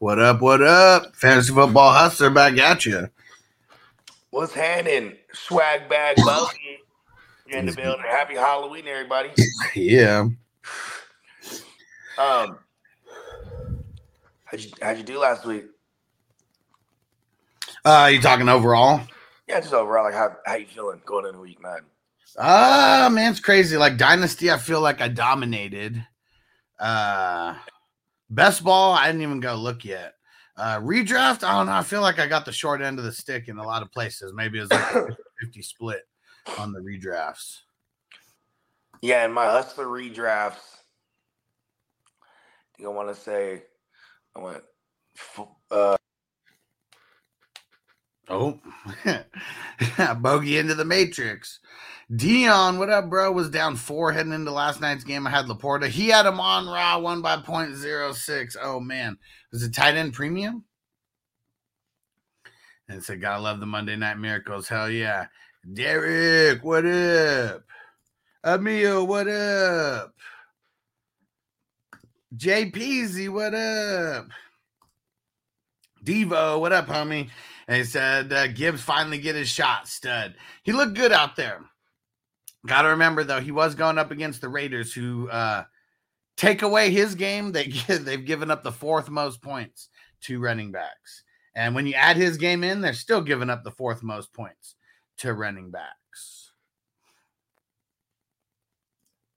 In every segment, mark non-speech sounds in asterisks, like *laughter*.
What up? What up? Fantasy football hustler back at you. What's happening? Swag bag. You're in the building. Happy Halloween, everybody. *laughs* yeah. Um, how'd you how'd you do last week? Uh, you talking overall? Yeah, just overall. Like, how how you feeling going into week nine? Ah, uh, man, it's crazy. Like Dynasty, I feel like I dominated. Uh Best ball, I didn't even go look yet. Uh, redraft, I don't know. I feel like I got the short end of the stick in a lot of places. Maybe it was like a *coughs* 50 split on the redrafts. Yeah, in my hustler redrafts, I think I want to say I went uh Oh, *laughs* bogey into the matrix. Dion, what up, bro? Was down four heading into last night's game. I had Laporta. He had him on raw, one by 0.06. Oh, man. Was it tight end premium? And said, Gotta love the Monday Night Miracles. Hell yeah. Derek, what up? Emil, what up? JPZ, what up? Devo, what up, homie? And he said, uh, Gibbs finally get his shot, stud. He looked good out there. Got to remember though, he was going up against the Raiders, who uh, take away his game. They *laughs* they've given up the fourth most points to running backs, and when you add his game in, they're still giving up the fourth most points to running backs.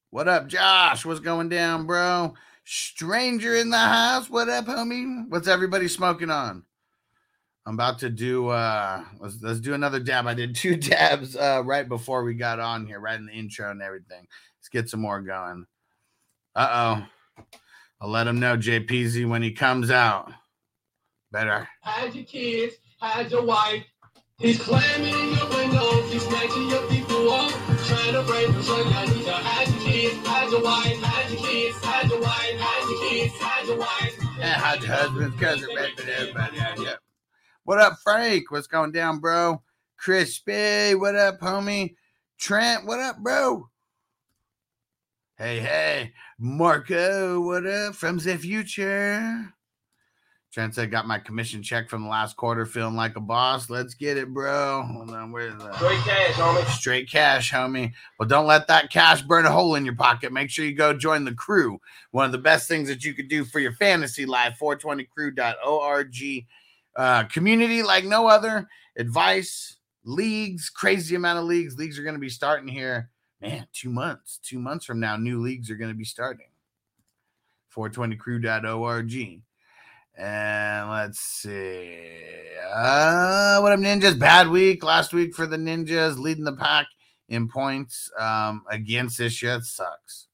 What up, Josh? What's going down, bro? Stranger in the house. What up, homie? What's everybody smoking on? I'm about to do uh let's let's do another dab. I did *laughs* two dabs uh right before we got on here, right in the intro and everything. Let's get some more going. Uh-oh. I'll let him know JPZ when he comes out. Better. Hide your kids, hide your wife. He's climbing your windows, he's snatching your people up, trying to break the sun. You need to hide your kids, hide your wife, hide your kids, hide your wife, hide your kids, hide your wife. And hide your husbands, cousin, raping everybody. Yep. What up, Frank? What's going down, bro? Crispy, what up, homie? Trent, what up, bro? Hey, hey, Marco, what up from the future? Trent said, got my commission check from the last quarter, feeling like a boss. Let's get it, bro. Hold on, where's that? Straight cash, homie. Straight cash, homie. Well, don't let that cash burn a hole in your pocket. Make sure you go join the crew. One of the best things that you could do for your fantasy life, 420crew.org uh, community like no other. Advice, leagues, crazy amount of leagues. Leagues are going to be starting here. Man, two months, two months from now, new leagues are going to be starting. 420crew.org. And let's see. Uh, what up, Ninjas? Bad week last week for the Ninjas, leading the pack in points um, against this shit. Sucks.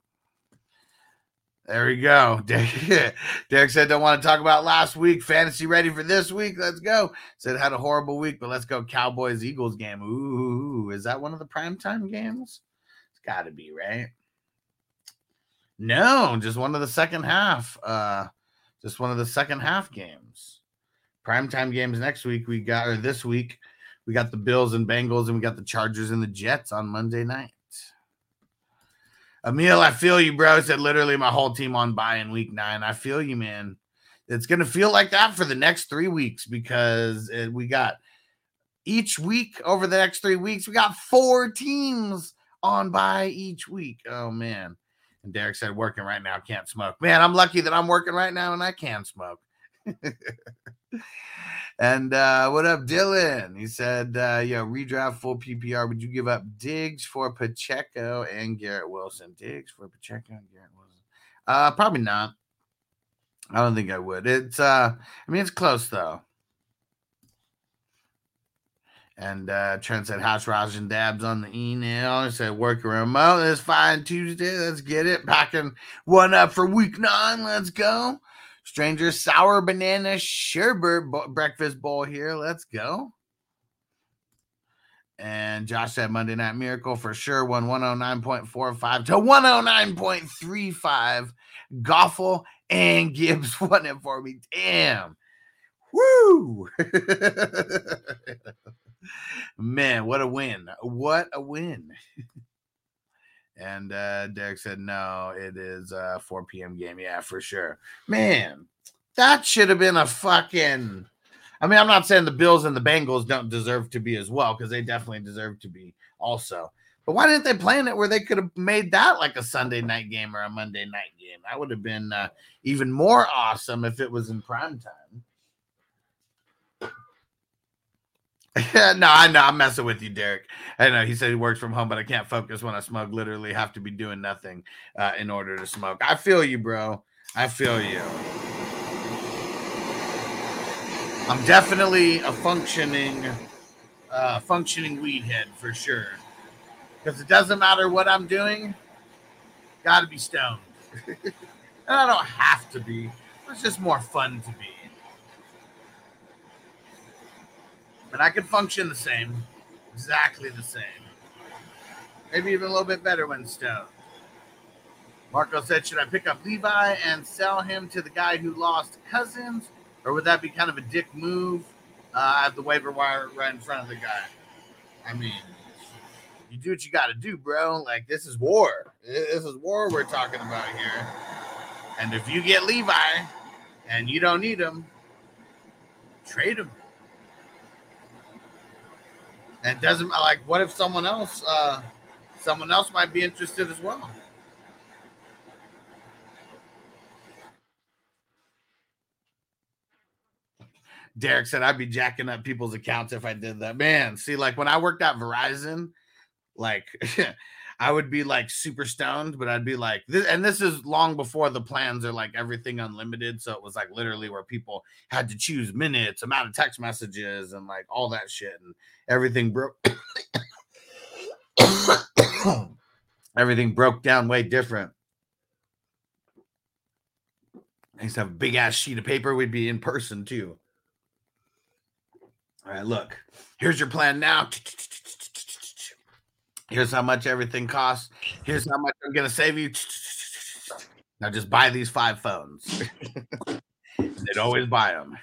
There we go. *laughs* Derek said, don't want to talk about last week. Fantasy ready for this week. Let's go. Said had a horrible week, but let's go. Cowboys Eagles game. Ooh, is that one of the primetime games? It's got to be, right? No, just one of the second half. Uh, just one of the second half games. Primetime games next week. We got, or this week, we got the Bills and Bengals, and we got the Chargers and the Jets on Monday night. Emil, I feel you, bro. Said literally my whole team on buy in week nine. I feel you, man. It's gonna feel like that for the next three weeks because it, we got each week over the next three weeks. We got four teams on buy each week. Oh man. And Derek said, working right now, can't smoke. Man, I'm lucky that I'm working right now and I can smoke. *laughs* And uh, what up, Dylan? He said, uh, yo, redraft full PPR. Would you give up Diggs for Pacheco and Garrett Wilson? Diggs for Pacheco and Garrett Wilson? Uh, probably not. I don't think I would. It's uh, I mean, it's close though. And uh, Trent said, House Raj and Dabs on the email. He said, working remote. It's fine Tuesday. Let's get it. Packing one up for week nine. Let's go. Stranger sour banana sherbet bo- breakfast bowl here. Let's go. And Josh said Monday Night Miracle for sure won 109.45 to 109.35. Goffle and Gibbs *laughs* won it for me. Damn. Woo! *laughs* Man, what a win. What a win. *laughs* and uh Derek said, no, it is a 4 p.m. game. Yeah, for sure. Man, that should have been a fucking. I mean, I'm not saying the Bills and the Bengals don't deserve to be as well, because they definitely deserve to be also. But why didn't they plan it where they could have made that like a Sunday night game or a Monday night game? That would have been uh, even more awesome if it was in prime time. *laughs* no, I know. I'm messing with you, Derek. I know he said he works from home, but I can't focus when I smoke. Literally, have to be doing nothing uh, in order to smoke. I feel you, bro. I feel you. I'm definitely a functioning, uh, functioning weed head for sure. Because it doesn't matter what I'm doing, got to be stoned. *laughs* and I don't have to be. It's just more fun to be. But I can function the same, exactly the same. Maybe even a little bit better when stoned. Marco said, Should I pick up Levi and sell him to the guy who lost Cousins? Or would that be kind of a dick move uh, have the waiver wire right in front of the guy? I mean, you do what you got to do, bro. Like, this is war. This is war we're talking about here. And if you get Levi and you don't need him, trade him. And doesn't like what if someone else uh someone else might be interested as well. Derek said I'd be jacking up people's accounts if I did that. Man, see, like when I worked at Verizon, like *laughs* I would be like super stoned, but I'd be like, this, and this is long before the plans are like everything unlimited. So it was like literally where people had to choose minutes, amount of text messages, and like all that shit, and everything broke. *coughs* everything broke down way different. I used to have a big ass sheet of paper. We'd be in person too. All right, look, here's your plan now. Here's how much everything costs. Here's how much I'm gonna save you. Now just buy these five phones. They'd always buy them.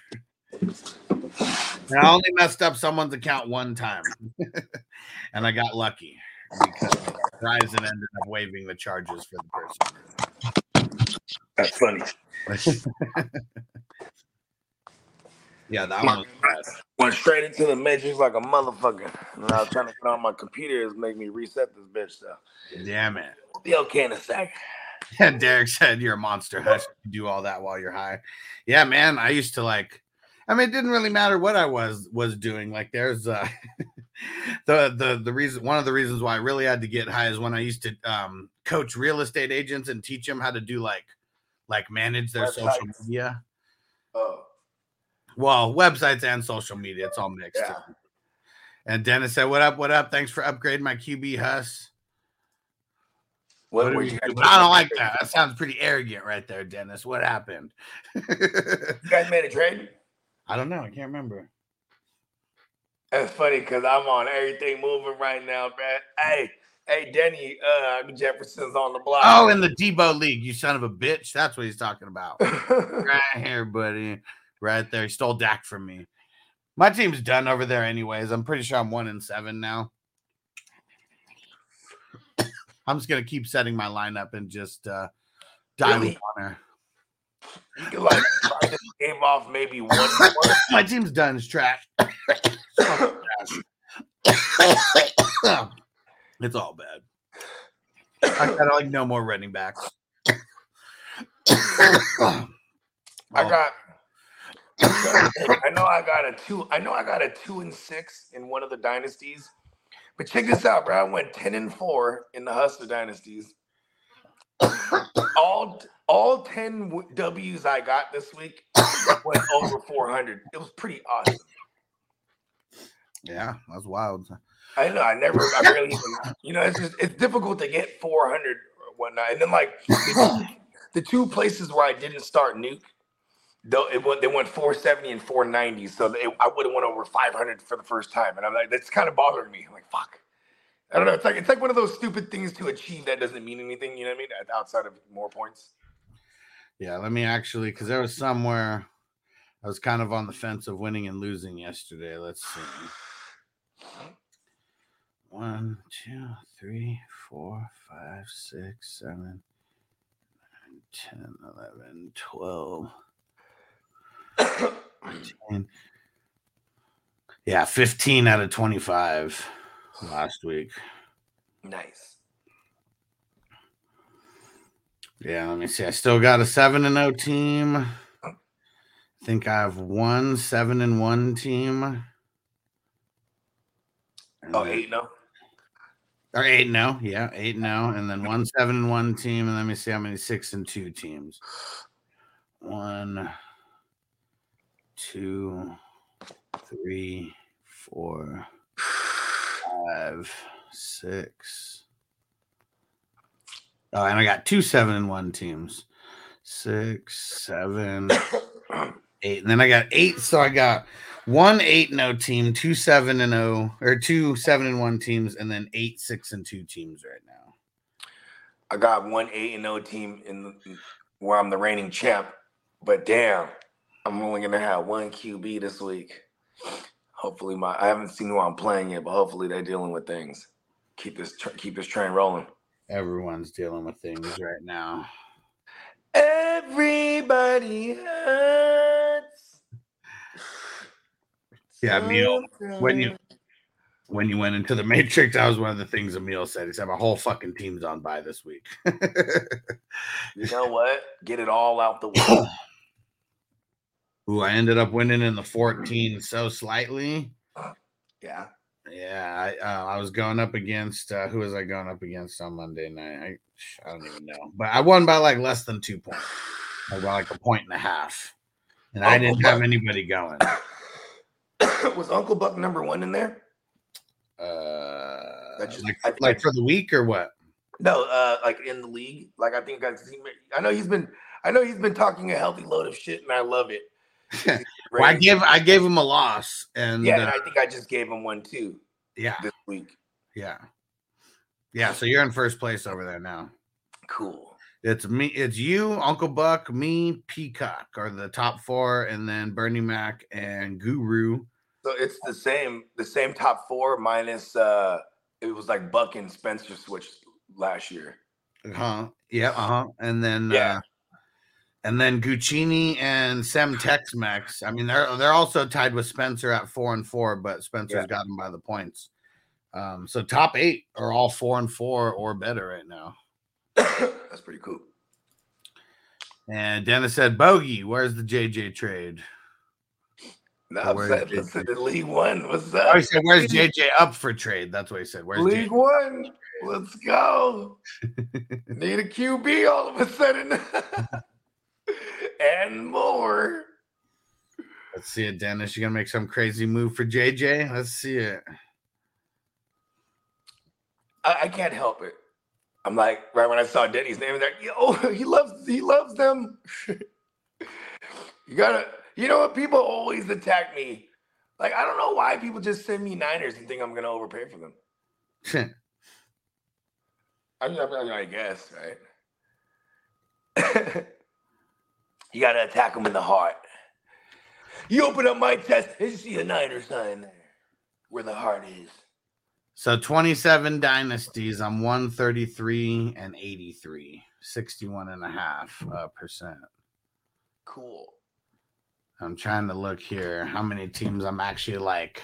And I only messed up someone's account one time, *laughs* and I got lucky because Verizon ended up waiving the charges for the person. That's funny. *laughs* yeah, that one. Was Went straight into the matrix like a motherfucker. And I was trying to get on my computer is make me reset this bitch stuff. yeah, man. Be okay in a sec. *laughs* And Derek said you're a monster. Hush, you do all that while you're high. Yeah, man. I used to like. I mean, it didn't really matter what I was was doing. Like, there's uh, *laughs* the the the reason. One of the reasons why I really had to get high is when I used to um, coach real estate agents and teach them how to do like like manage their social media. Oh, Well, websites and social media. It's all mixed. Yeah. And Dennis said, "What up? What up? Thanks for upgrading my QB, Huss." what, What were you you guys do? I don't like that. That sounds pretty arrogant right there, Dennis. What happened? You *laughs* guys made a trade? I don't know. I can't remember. That's funny because I'm on everything moving right now, man. Hey, hey, Denny, uh, Jefferson's on the block. Oh, in the Debo League, you son of a bitch. That's what he's talking about. *laughs* right here, buddy. Right there. He stole Dak from me. My team's done over there, anyways. I'm pretty sure I'm one in seven now. I'm just gonna keep setting my lineup and just uh dive Really? on her. you can like start this game off maybe one more. *laughs* My team's done. It's trash. *coughs* it's all bad. I got like no more running backs. *coughs* I got. I know I got a two. I know I got a two and six in one of the dynasties, but check this out, bro. I went ten and four in the Hustler dynasties. all all ten w- W's I got this week went over four hundred. It was pretty awesome. yeah, that's wild. I know. I never. I barely even. You know, it's just it's difficult to get four hundred or whatnot. And then like the two, the two places where I didn't start nuke, Though it went, they went 470 and 490, so I would have went over 500 for the first time, and I'm like, that's kind of bothering me. I'm like, fuck. I don't know. It's like it's like one of those stupid things to achieve that doesn't mean anything. You know what I mean? Outside of more points. Yeah, let me actually, because there was somewhere I was kind of on the fence of winning and losing yesterday. Let's see. One, two, three, four, five, six, seven, nine, 10, 11, 12, 13. Yeah, 15 out of 25 last week. Nice. Yeah, let me see. I still got a 7 and 0 team. I think I have one 7 and 1 team. And Oh, then- eight no. Oh? Or eight no, oh, yeah, eight no, and then one seven and one team, and let me see how many six and two teams. One, two, three, four, five, six. Oh, and I got two seven and one teams. Six, seven, eight, and then I got eight. So I got one eight and oh team, two seven and oh, or two seven and one teams, and then eight six and two teams right now. I got one eight and no team in where I'm the reigning champ, but damn, I'm only gonna have one QB this week. Hopefully, my I haven't seen who I'm playing yet, but hopefully they're dealing with things. Keep this tr- keep this train rolling. Everyone's dealing with things right now. Everybody hurts. Yeah, Emil, when you- When you went into the Matrix, that was one of the things Emil said. He said, "My whole fucking team's on by this week." *laughs* You know what? Get it all out the way. *clears throat* Ooh, I ended up winning in the 14 so slightly. Yeah. Yeah, I, uh, I was going up against uh, who was I going up against on Monday night? I, I don't even know, but I won by like less than two points, like by like a point and a half, and I Oh, didn't but- have anybody going. *coughs* Was Uncle Buck number one in there? Uh, just- like, I- like for the week or what? No, uh, like in the league. Like I think I. I know he's been. I know he's been talking a healthy load of shit, and I love it. *laughs* well, I gave I gave him a loss, and Yeah, uh, and I think I just gave him one too yeah, this week. yeah, yeah. So you're in first place over there now. Cool. It's me, it's you, Uncle Buck, me, Peacock are the top four, and then Bernie Mac and Guru. So it's the same. The same top four minus. uh It was like Buck and Spencer switched last year. Huh? Yeah, uh-huh. And then Yeah. uh and then Guccini and Sem Tex Mex. I mean, they're they're also tied with Spencer at four and four, but Spencer's Yeah. got them by the points. Um, so top eight are all four and four or better right now. *coughs* That's pretty cool. And Dennis said, Bogey, where's the JJ trade? No, So I'm where's saying, JJ? listen, the League One. What's Oh, up? he said, Where's JJ up for trade? That's what he said. Where's League JJ? One. Let's go. *laughs* Need a QB all of a sudden. *laughs* and more. Let's see it, Dennis. You gonna make some crazy move for JJ? Let's see it. I, I can't help it. I'm like, right when I saw Denny's name, there, yo, *laughs* he loves, he loves them. *laughs* you gotta, you know what? People always attack me. Like, I don't know why people just send me Niners and think I'm gonna overpay for them. *laughs* I mean, I, mean, I guess, right? You gotta attack them in the heart. You open up my chest and you see a Niner sign there, where the heart is. So 27 dynasties. I'm 133 and 83, 61 and a half uh, percent. Cool. I'm trying to look here how many teams I'm actually like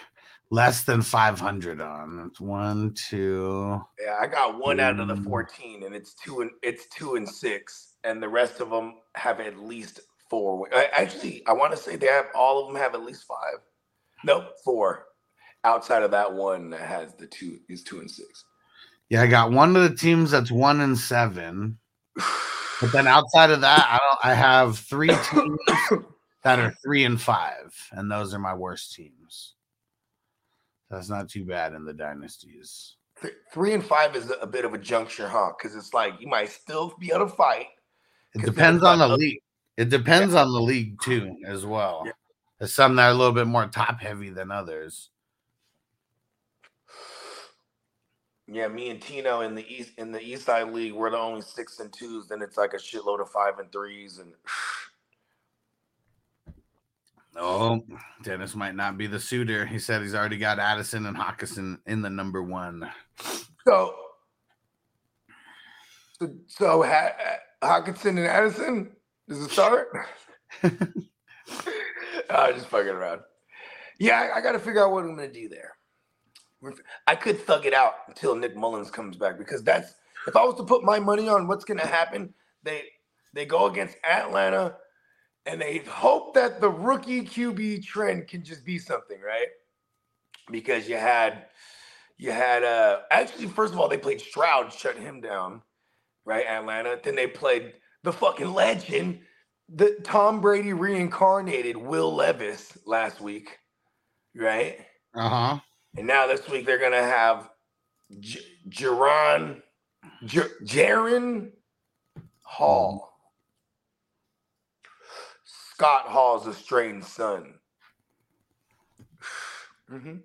less than 500 on. It's one, two. Yeah, I got one out of the Mm. 14, and it's two and it's two and six, and the rest of them have at least four. I- Actually, I want to say they have all of them have at least five. Nope, four. Outside of that one that has the two is two and six. Yeah, I got one of the teams that's one and seven. But then outside of that, I don't I have three *coughs* teams that are three and five, and those are my worst teams. That's not too bad in the dynasties. Three and five is a, a bit of a juncture, huh? Because it's like you might still be able to fight. It depends on the the- league. It depends on the league too, as well. Yeah. There's some that are a little bit more top heavy than others. Yeah, me and Tino in the east in the East Side League, we're the only six and twos. Then it's like a shitload of five and threes, and *sighs* Oh, Dennis might not be the suitor. He said he's already got Addison and Hockenson in the number one. so so, so ha- Hockenson and Addison does it start? I *laughs* *laughs* just fucking around. Yeah, I, I got to figure out what I'm gonna do there. I could thug it out until Nick Mullens comes back because that's if I was to put my money on what's gonna happen, they they go against Atlanta and they hope that the rookie QB trend can just be something, right? Because you had you had uh actually first of all they played Stroud, shut him down, right? Atlanta. Then they played the fucking legend, the Tom Brady reincarnated Will Levis last week, right? Uh huh. And now this week they're gonna have J- Jaren, J- Jaren Hall, Scott Hall's estranged son. *sighs* hmm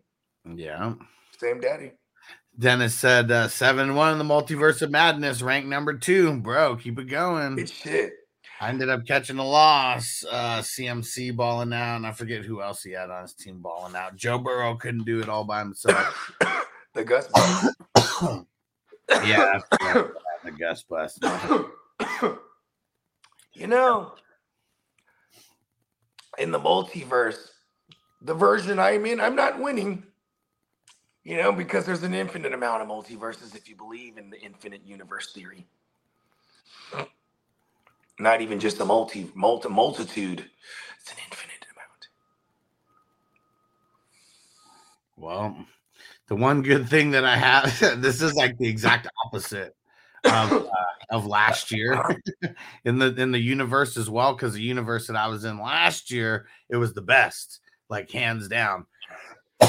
Yeah. Same daddy. Dennis said uh, seven one in the multiverse of madness, ranked number two. Bro, keep it going. It's shit. I ended up catching a loss. Uh, CMC balling out, and I forget who else he had on his team balling out. Joe Burrow couldn't do it all by himself. *coughs* the Gus. *coughs* Yeah, I forgot about the Gus bus. *coughs* you know, in the multiverse, the version I'm in, I'm not winning. You know, because there's an infinite amount of multiverses if you believe in the infinite universe theory. Not even just a multi, multi multitude. It's an infinite amount. Well, the one good thing that I have, *laughs* this is like the exact opposite of uh, of last year in the in the universe as well. Because the universe that I was in last year, it was the best, like hands down. *coughs*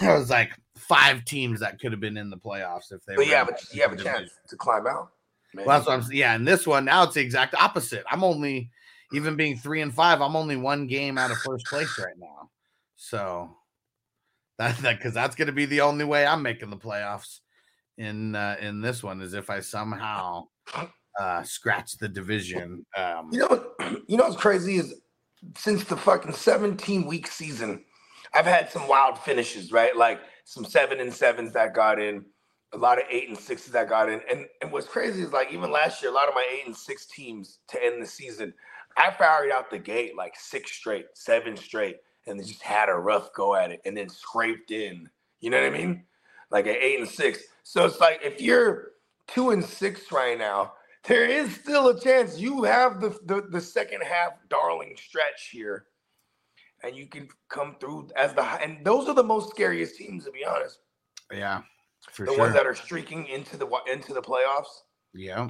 I was like five teams that could have been in the playoffs if they. But were yeah, but you have a chance to climb out. Well, that's what I'm saying. Yeah, in this one now it's the exact opposite. I'm only even being three and five. I'm only one game out of first place right now. So that that because that's going to be the only way I'm making the playoffs in uh, in this one is if I somehow uh, scratch the division. Um, You know, what- *clears throat* you know what's crazy is since the fucking 17 week season, I've had some wild finishes, right? Like some seven and sevens that got in, a lot of eight and sixes that got in. And and what's crazy is like even last year, a lot of my eight and six teams to end the season, I fired out the gate like six straight, seven straight, and they just had a rough go at it and then scraped in. You know what I mean? Like an eight and six. So it's like if you're two and six right now, there is still a chance you have the, the the second half darling stretch here, and you can come through as the and those are the most scariest teams to be honest. yeah, for the sure. ones that are streaking into the into the playoffs. yeah,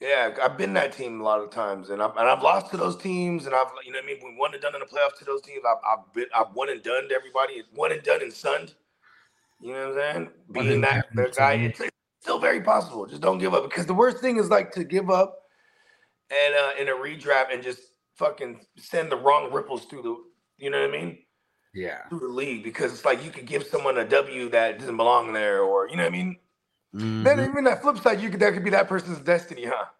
Yeah, I've been that team a lot of times, and I've and I've lost to those teams, and I've you know what I mean. We won and done in the playoffs to those teams. I've I've, been, I've won and done to everybody. One and done and sunned. You know what I'm saying? Being that the guy, it's, it's still very possible. Just don't give up because the worst thing is like to give up and uh, in a redraft and just fucking send the wrong ripples through the. You know what I mean? yeah. Through the league because it's like you could give someone a W that doesn't belong there, or you know what I mean. Then Mhm. even that flip side, you could that could be that person's destiny, huh? *laughs*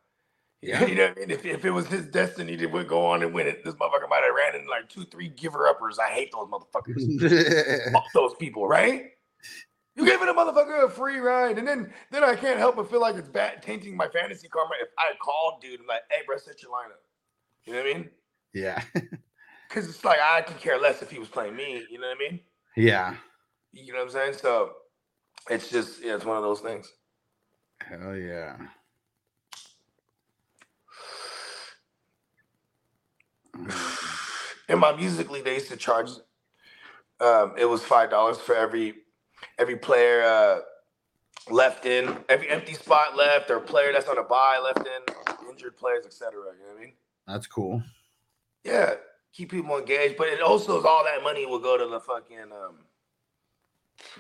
Yeah. you know what I mean? If, if it was his destiny to would go on and win it, this motherfucker might have ran in like two, three giver uppers. I hate those motherfuckers. *laughs* Fuck those people, right? You giving a motherfucker a free ride, and then then I can't help but feel like it's bad tainting my fantasy karma if I called dude and like, hey, bro, set your lineup. You know what I mean? yeah, *laughs* Because it's like I could care less if he was playing me. You know what I mean? yeah. You know what I'm saying? So it's just yeah, it's one of those things. Hell yeah. *sighs* in my musically, they used to charge. Um, it was five dollars for every every player uh, left in, every empty spot left, or player that's on a buy left in, injured players, etc. You know what I mean? That's cool. Yeah, keep people engaged, but it also is all that money will go to the fucking um,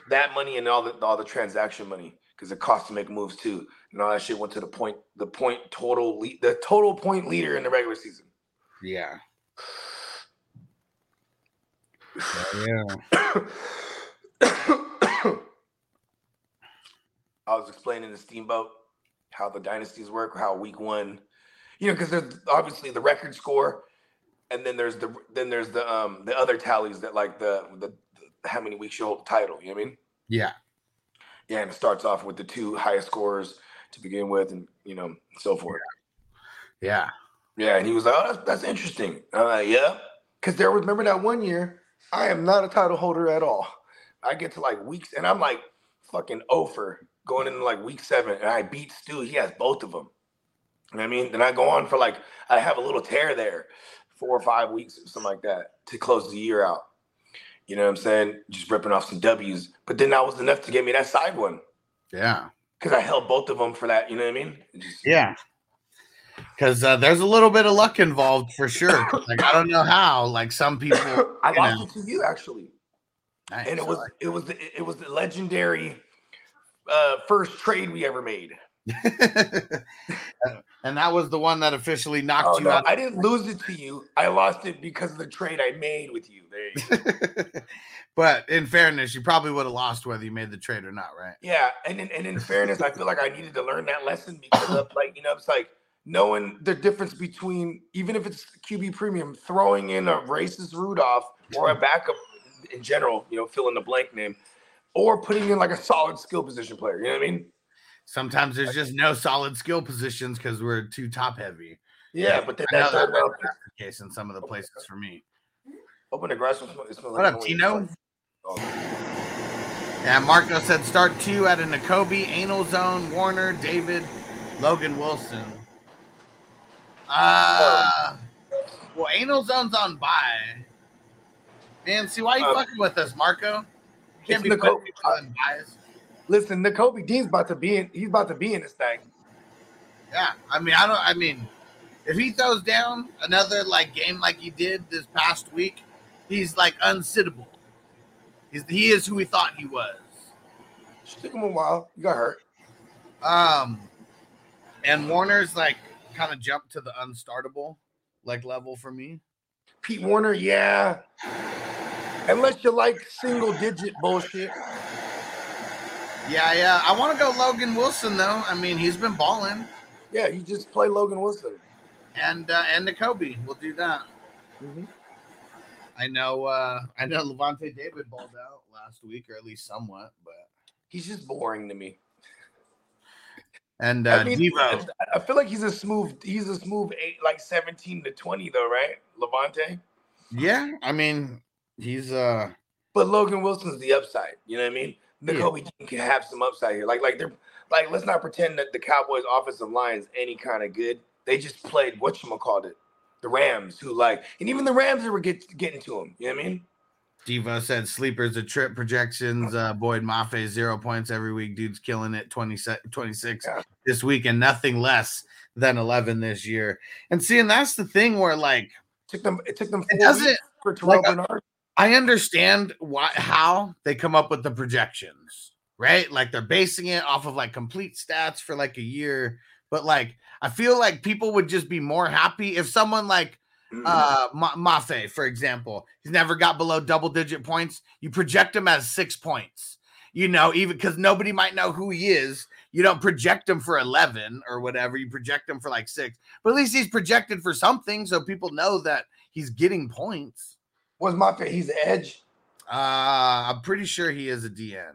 that money and all the all the transaction money because it costs to make moves too, and all that shit went to the point the point total lead the total point leader in the regular season. Yeah. yeah. *coughs* I was explaining to Steamboat how the dynasties work, how week one, you know, because there's obviously the record score, and then there's the then there's the um the other tallies that like the the, the how many weeks you hold the title. You know what I mean? Yeah. Yeah, and it starts off with the two highest scores to begin with, and you know, so forth. Yeah. Yeah, and he was like, "Oh, that's, that's interesting." I'm like, "Yeah," because there was remember that one year I am not a title holder at all. I get to like weeks, and I'm like fucking over going into like week seven, and I beat Stu. He has both of them. You know what I mean? Then I go on for like I have a little tear there, four or five weeks, or something like that, to close the year out. You know what I'm saying? Just ripping off some W's, but then that was enough to get me that side one Yeah. because I held both of them for that. You know what I mean? Just, Yeah. Because uh, there's a little bit of luck involved for sure. *coughs* Like I don't know how. Like some people, *coughs* I lost it to you actually. Nice. and it was it was the, it was the legendary uh first trade we ever made. *laughs* and that was the one that officially knocked Oh you no, out. I didn't lose it to you. I lost it because of the trade I made with you. There you go. *laughs* but in fairness, you probably would have lost whether you made the trade or not, right? yeah, and in, and in fairness, I feel like I needed to learn that lesson because of like you know it's like knowing the difference between even if it's QB premium, throwing in a racist Rudolph or a backup in general, you know, fill in the blank name, or putting in like a solid skill position player. You know what I mean? Sometimes there's just no solid skill positions because we're too top heavy. Yeah, but then know that that third round that's the case in some of the places for me. Open the grass. It smells What like up. Tino? Yeah, Marco said start two at a Nakobe, Anzalone, Warner, David, Logan Wilson. Uh, well, Anzalone's on bye. Man, see why you Uh, fucking with us, Marco? You can't be Nakobe. on buys. Listen, Nakobe Dean's about to be in. He's about to be in this thing. Yeah, I mean, I don't. I mean, if he throws down another like game like he did this past week, he's like unsittable. He's he is who we thought he was. Just took him a while. You got hurt. Um, and Warner's like kind of jumped to the unstartable like level for me. Pete Warner, yeah. Unless you like single digit bullshit. Yeah, yeah. I want to go Logan Wilson though. I mean, he's been balling, Yeah, you just play Logan Wilson. and uh, and Kobe will do that. Mm-hmm. I know. uh I know Lavonte David balled out last week, or at least somewhat. But He's just boring to me. and uh, I mean, Devo, I feel like he's a smooth. He's a smooth eight, like seventeen to twenty, though, right? Lavonte. yeah. I mean, he's uh But Logan Wilson's the upside. You know what I mean? Yeah. Nakobe Dean can have some upside here. Like, like they're like, let's not pretend that the Cowboys' offensive line is any kind of good. They just played what you called it, the Rams, who like, and even the Rams were get, getting to him. You know what I mean? Devo said sleepers a trip projections. Uh, Boyd Mafe zero points every week. Dude's killing it 20, 26 Yeah. this week and nothing less than 11 this year. And seeing that's the thing where like it Took them. It took them. It Four doesn't- weeks for Terrell like, uh, Bernard. I understand why how they come up with the projections, right? Like they're basing it off of like complete stats for like a year. But like I feel like people would just be more happy if someone like Mhm. uh Mafe, for example, he's never got below double digit points. You project him as six points, you know, even because nobody might know who he is. You don't project him for 11 or whatever. You project him for like six, but at least he's projected for something so people know that he's getting points. Was my fa- he's the edge. Uh, I'm pretty sure he is a D end.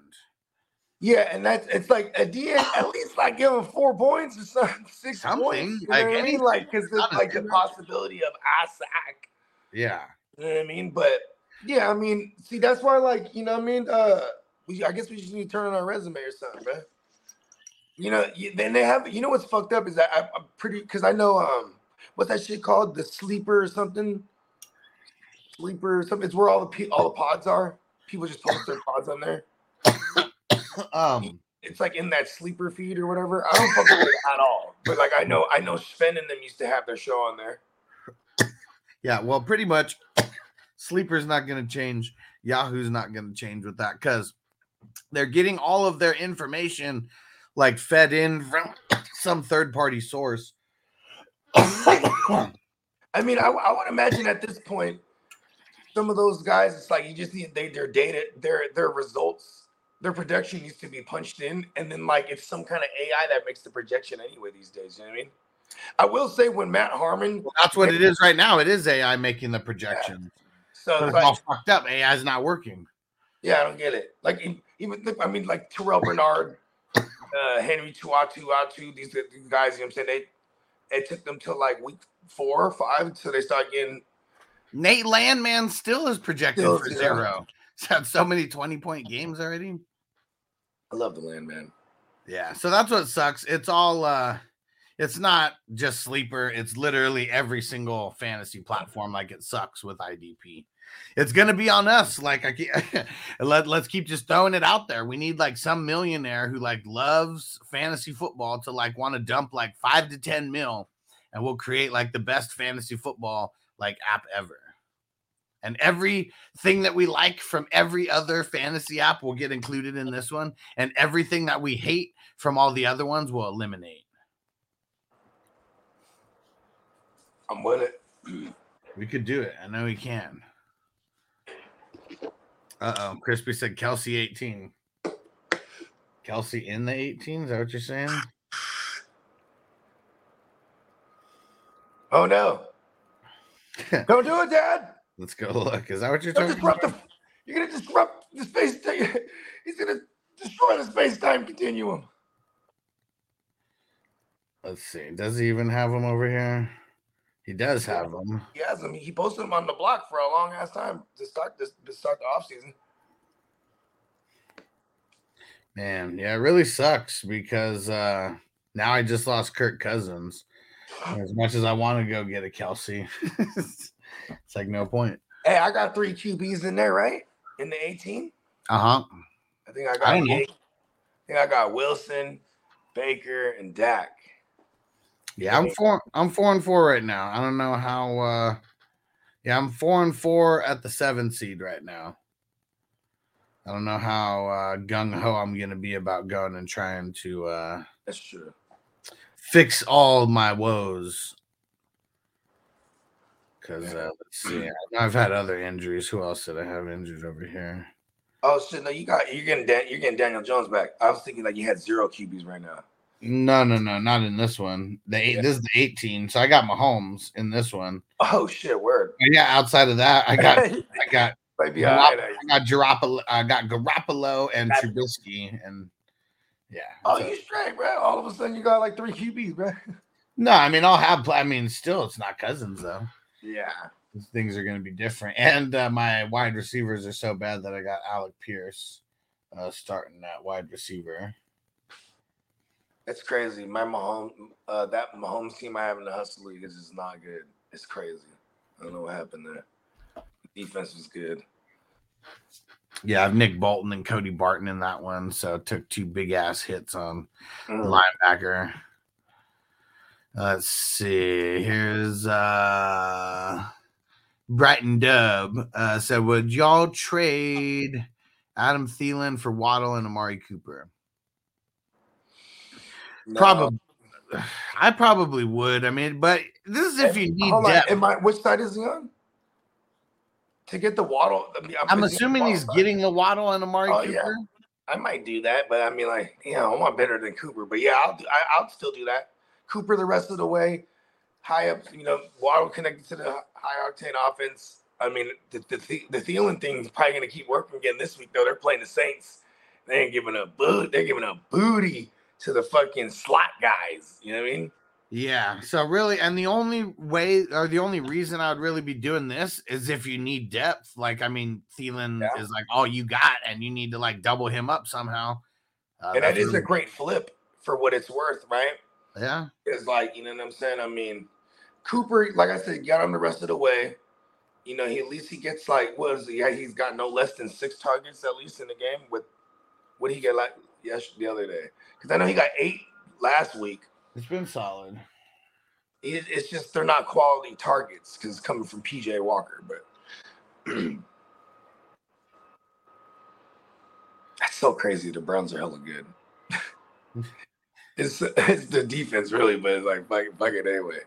Yeah, and that's it's like at the end, at least like give him four points or something, *laughs* six Something, points. You know like what I mean? Like because there's like the possibility of a sack. Yeah. You know what I mean? But yeah, I mean, see, that's why, like, you know what I mean? Uh, we, I guess we just need to turn on our resume or something, man. You know, you, then they have, you know, what's fucked up is that I, I'm pretty, because I know, um, what's that shit called? The sleeper or something? Sleeper or something. It's where all the pe- all the pods are. People just post their pods on there. *coughs* Um, It's like in that sleeper feed or whatever. I don't fuck with it at all. But like, I know, I know Sven and them used to have their show on there. yeah, well, pretty much *coughs* Sleeper's not going to change. Yahoo's not going to change with that because they're getting all of their information like fed in from *coughs* some third party source. I mean, I, I would imagine at this point, some of those guys, it's like you just need they their data, their their results, their projection needs to be punched in, and then like it's some kind of AI that makes the projection anyway these days. You know what I mean? I will say when Matt Harmon, That's what it is right now. It is AI making the projections. so it's it's all fucked up. AI is not working. yeah, I don't get it. Like even I mean, like Terrell Bernard, uh, Henry To'oTo'o, these these guys, you know what I'm saying? They it took them till like week four or five so they start getting Nate Landman still is projected Still for zero. zero. *laughs* He's had so many 20 point games already. I love the Landman. Yeah, so that's what sucks. It's all uh it's not just sleeper, it's literally every single fantasy platform like it sucks with IDP. It's gonna be on us. Like I keep, *laughs* let, let's keep just throwing it out there. We need like some millionaire who like loves fantasy football to like want to dump like five to ten mil and we'll create like the best fantasy football like app ever. And everything that we like from every other fantasy app will get included in this one, and everything that we hate from all the other ones will eliminate. I'm with it. We could do it. I know we can. Uh oh. Crispy said Kelce 18. Kelce in the 18? Is that what you're saying? Oh no. *laughs* Don't do it, Dad. Let's go look. Is that what you're Don't talking about? the you're gonna disrupt the space time. *laughs* He's gonna destroy the space-time continuum. Let's see. Does he even have them over here? He does have them. He has them. He posted them on the block for a long ass time to start this to start the off season. Man, yeah, it really sucks because uh now I just lost Kirk Cousins. *sighs* As much as I want to go get a Kelce, *laughs* it's like no point. Hey, I got three QBs in there, right? In the 18. Uh huh. I think I got I. I think I got Wilson, Baker, and Dak. Yeah, I'm four. I'm four and four right now. I don't know how. uh Yeah, I'm four and four at the seven seed right now. I don't know how uh, gung ho I'm gonna be about going and trying to uh That's true. fix all my woes. Because uh, let's see, I've had other injuries. Who else did I have injured over here? Oh shit! No, you got you're getting Dan, you're getting Daniel Jones back. I was thinking like you had zero QBs right now. No, no, no, not in this one. The eight, Yeah. this is the 18. So I got Mahomes in this one. Oh shit! Word. Yeah, outside of that, I got *laughs* I got Might be Garopp- all right. I got Garoppolo, I got Garoppolo and Got- Trubisky, and yeah. Oh, so- you straight, bro. All of a sudden, you got like three QBs, bro. *laughs* no, I mean I'll have. I mean, still, it's not cousins though. Yeah. Things are going to be different, and uh, my wide receivers are so bad that I got Alec Pierce uh, starting that wide receiver. It's crazy. My Mahomes, uh, that Mahomes team I have in the Hustle League is just not good. It's crazy. I don't know what happened there. Defense was good. Yeah, I have Nick Bolton and Cody Barton in that one, so took two big ass hits on Mm. linebacker. Let's see. Here's uh Brighton Dub. Uh said, would y'all trade Adam Thielen for Waddle and Amari Cooper? No. Probably I probably would. I mean, but this is if you need Hold depth. I, which side is he on? To get the waddle. I mean, I'm on assuming he's side? getting the Waddle and Amari Oh, Cooper. yeah. I might do that, but I mean, like, yeah, I want better than Cooper. But yeah, I'll do, I, I'll still do that. Cooper the rest of the way, high up. You know, Waddle connected to the high octane offense. I mean, the the, the, the Thielen thing is probably going to keep working again this week. Though they're playing the Saints, they ain't giving a boot. They're giving a booty to the fucking slot guys. You know what I mean? Yeah. So really, and the only way or the only reason I would really be doing this is if you need depth. Like, I mean, Thielen Yeah. is like all you got, and you need to like double him up somehow. Uh, and that's is a great flip for what it's worth, right? Yeah. It's like, you know what I'm saying? I mean, Cooper, like I said, got him the rest of the way. You know, he at least he gets like what is he? Yeah, he's got no less than six targets at least in the game. With what did he get like yes the other day? Because I know he got eight last week. It's been solid. It, it's just they're not quality targets because it's coming from PJ Walker. But *clears throat* that's so crazy. The Browns are hella good. *laughs* it's *laughs* it's the defense really, but it's like fuck, fuck it anyway.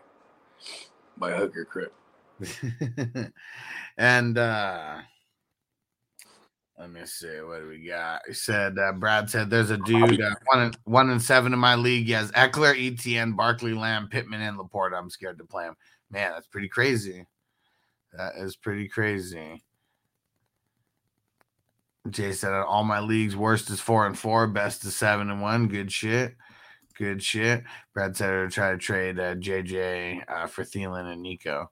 By hook or crook. *laughs* and uh let me see what do we got. He said uh, Brad said there's a *laughs* dude uh, one in, one in seven in my league. He has Ekeler, ETN, Barkley, Lamb, Pittman, and Laporta. I'm scared to play him. Man, that's pretty crazy. That is pretty crazy. Jay said all my leagues, worst is four and four, best is seven and one. Good shit. Good shit. Brad said to try to trade uh, JJ uh, for Thielen and Nico.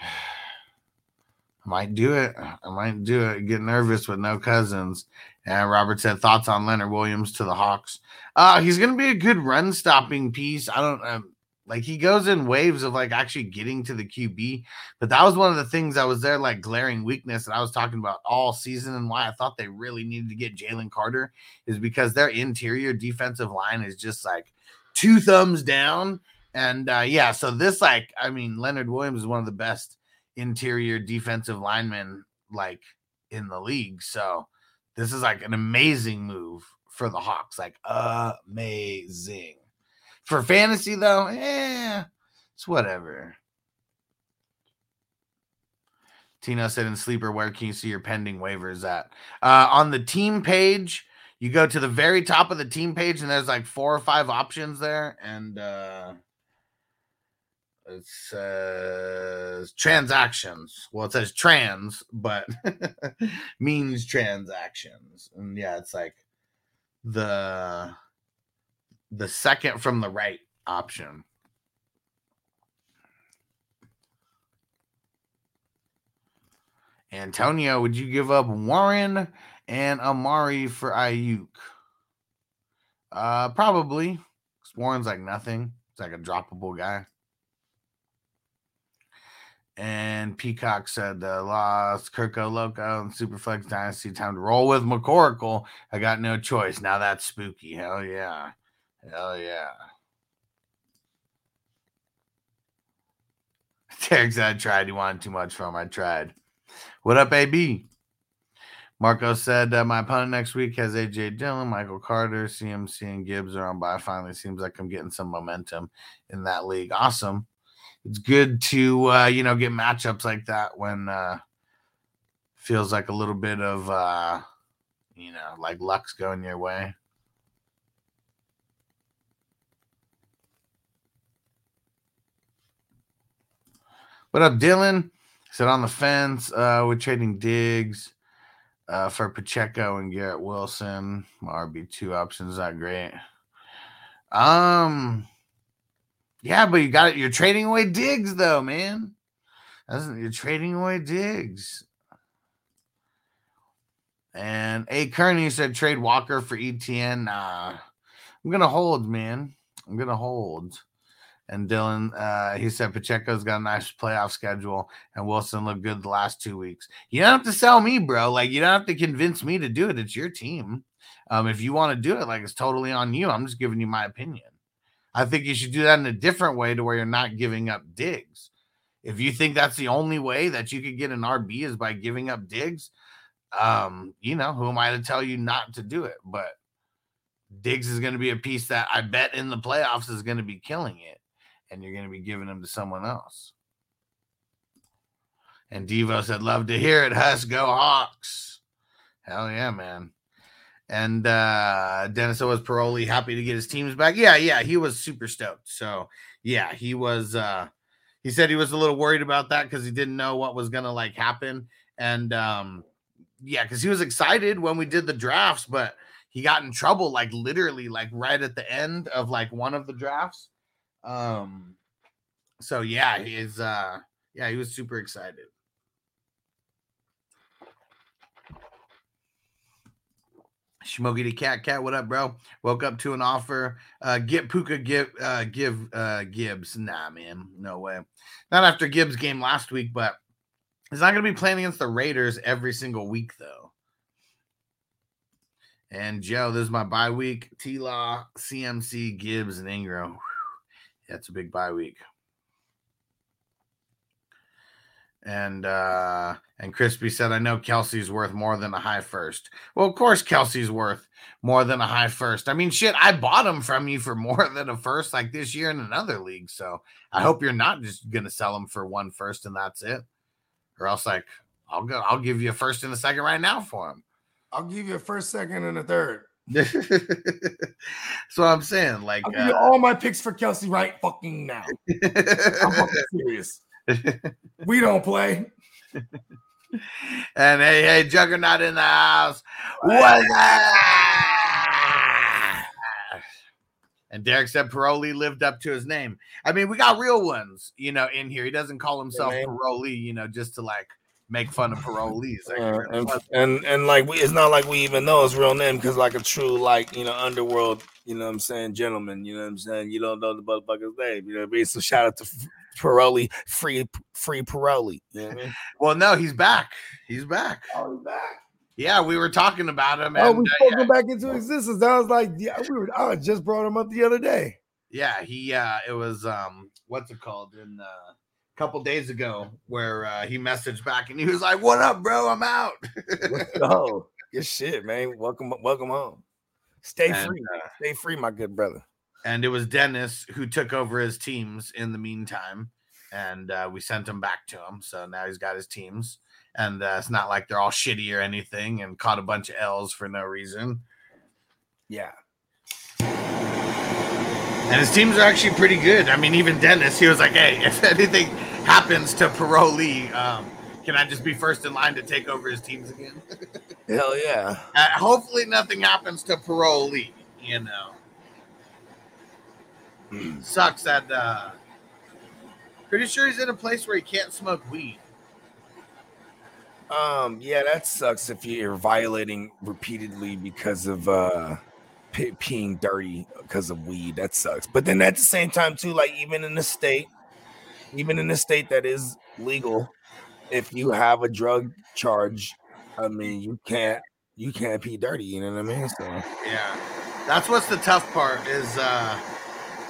*sighs* Might do it. I might do it. Get nervous with no cousins. And Robert said thoughts on Leonard Williams to the Hawks. Uh, he's going to be a good run stopping piece. I don't um, like he goes in waves of like actually getting to the QB, but that was one of the things that was there like glaring weakness that I was talking about all season and why I thought they really needed to get Jalen Carter is because their interior defensive line is just like two thumbs down. And uh, yeah, so this like I mean Leonard Williams is one of the best interior defensive linemen like in the league. So this is like an amazing move for the Hawks, like amazing. For fantasy though, eh, it's whatever. Tino said in sleeper, where can you see your pending waivers at? Uh, on the team page, you go to the very top of the team page, and there's like four or five options there, and uh, it says transactions. Well, it says trans, but *laughs* means transactions. And yeah, it's like the the second from the right option. Antonio, would you give up Warren and Amari for Aiyuk? Uh, probably. Warren's like nothing. It's like a droppable guy. And Peacock said the lost Kirko Loco and Superflex Dynasty. Time to roll with McCoracle. I got no choice. Now that's spooky. Hell yeah. Hell yeah. *laughs* Derek said I tried. You wanted too much from I tried. What up, AB? Marco said uh, my opponent next week has AJ Dillon, Michael Carter, CMC, and Gibbs are on by. Finally, seems like I'm getting some momentum in that league. Awesome. It's good to uh, you know get matchups like that when uh, feels like a little bit of uh, you know like luck's going your way. What up, Dylan? Sit on the fence. Uh, we're trading Diggs uh, for Pacheco and Garrett Wilson. RB two options not great. Um, yeah, but you got it. You're trading away Diggs though, man. You're trading away Diggs. And A. Kearney said trade Walker for ETN. Nah, I'm gonna hold, man. I'm gonna hold. And Dylan, uh, he said Pacheco's got a nice playoff schedule, and Wilson looked good the last two weeks. You don't have to sell me, bro. Like you don't have to convince me to do it. It's your team. Um, if you want to do it, like it's totally on you. I'm just giving you my opinion. I think you should do that in a different way to where you're not giving up Diggs. If you think that's the only way that you could get an RB is by giving up Diggs, um, you know, who am I to tell you not to do it? But Diggs is going to be a piece that I bet in the playoffs is going to be killing it and you're going to be giving them to someone else. And Devo said, Love to hear it. Huss, go Hawks. Hell yeah, man. And uh Dennis was Paroli happy to get his teams back. Yeah, yeah, he was super stoked. So yeah, he was uh he said he was a little worried about that because he didn't know what was gonna like happen. And um yeah, because he was excited when we did the drafts, but he got in trouble like literally like right at the end of like one of the drafts um, so yeah, he's uh yeah, he was super excited. Smokey the cat cat, what up, bro? Woke up to an offer. Uh get Puka give uh give uh Gibbs. Nah, man, no way. Not after Gibbs game last week, but he's not gonna be playing against the Raiders every single week though. And Joe, this is my bye week. T Law, CMC, Gibbs, and Ingram. Yeah, it's a big bye week. And uh and Crispy said, I know Kelce's worth more than a high first. Well, of course Kelce's worth more than a high first. I mean, shit, I bought him from you for *laughs* more than a first like this year in another league. So I hope you're not just gonna sell him for one first and that's it. Or else like I'll go I'll give you a first and a second right now for him. I'll give you a first, second, and a third. *laughs* so I'm saying, like, I'll give uh, all my picks for Kelce right fucking now. *laughs* I'm fucking serious. We don't play. *laughs* and hey, hey, Juggernaut in the house. What? And Derek said Paroli lived up to his name. I mean, we got real ones, you know, in here. He doesn't call himself man. Paroli, you know, just to like make fun of parolees. Uh, and, and and like we, it's not like we even know his real name because like a true like you know underworld you know what I'm saying gentleman you know what I'm saying you don't know the motherfucker's name you know what I mean so shout out to F- Paroli free free Paroli you know what I mean well, no, he's back. He's back. oh he's back Yeah, we were talking about him. oh And, we uh, yeah, him back into existence I was like yeah we were I just brought him up the other day yeah, he uh it was um what's it called in uh a couple days ago where uh he messaged back and he was like, What up, bro? I'm out. *laughs* oh good shit man welcome welcome home stay And, free uh, stay free my good brother and it was Dennis who took over his teams in the meantime, and uh, we sent him back to him. So now he's got his teams, and uh, it's not like they're all shitty or anything, and caught a bunch of L's for no reason. yeah And his teams are actually pretty good. I mean, even Dennis, he was like, "Hey, *laughs* if anything happens to Paroli, um, can I just be first in line to take over his teams again?" *laughs* hell yeah Uh, hopefully, nothing happens to Paroli. You know, sucks that. uh Pretty sure he's in a place where he can't smoke weed. Um, yeah, that sucks if you're violating repeatedly because of uh pe- peeing dirty because of weed. That sucks. But then at the same time, too, like even in the state, even in the state that is legal, if you have a drug charge, I mean, you can't you can't pee dirty. You know what I mean? So Yeah, that's what's the tough part is. uh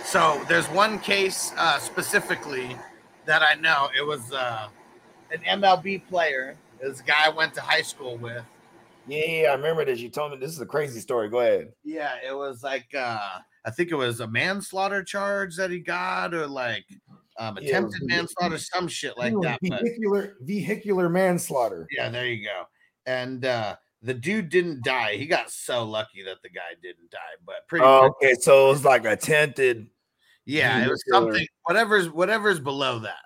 So there's one case uh specifically that I know. It was uh an MLB player. This guy I went to high school with. yeah, yeah, I remember this. You told me this is a crazy story. Go ahead. Yeah, it was like uh I think it was a manslaughter charge that he got, or like um Yeah, attempted vehicular- manslaughter, some shit like that. But Vehicular vehicular manslaughter. yeah, there you go. And uh the dude didn't die. He got so lucky that the guy didn't die, but pretty Oh, okay, so it was like attempted. yeah, it was something whatever's whatever's below that.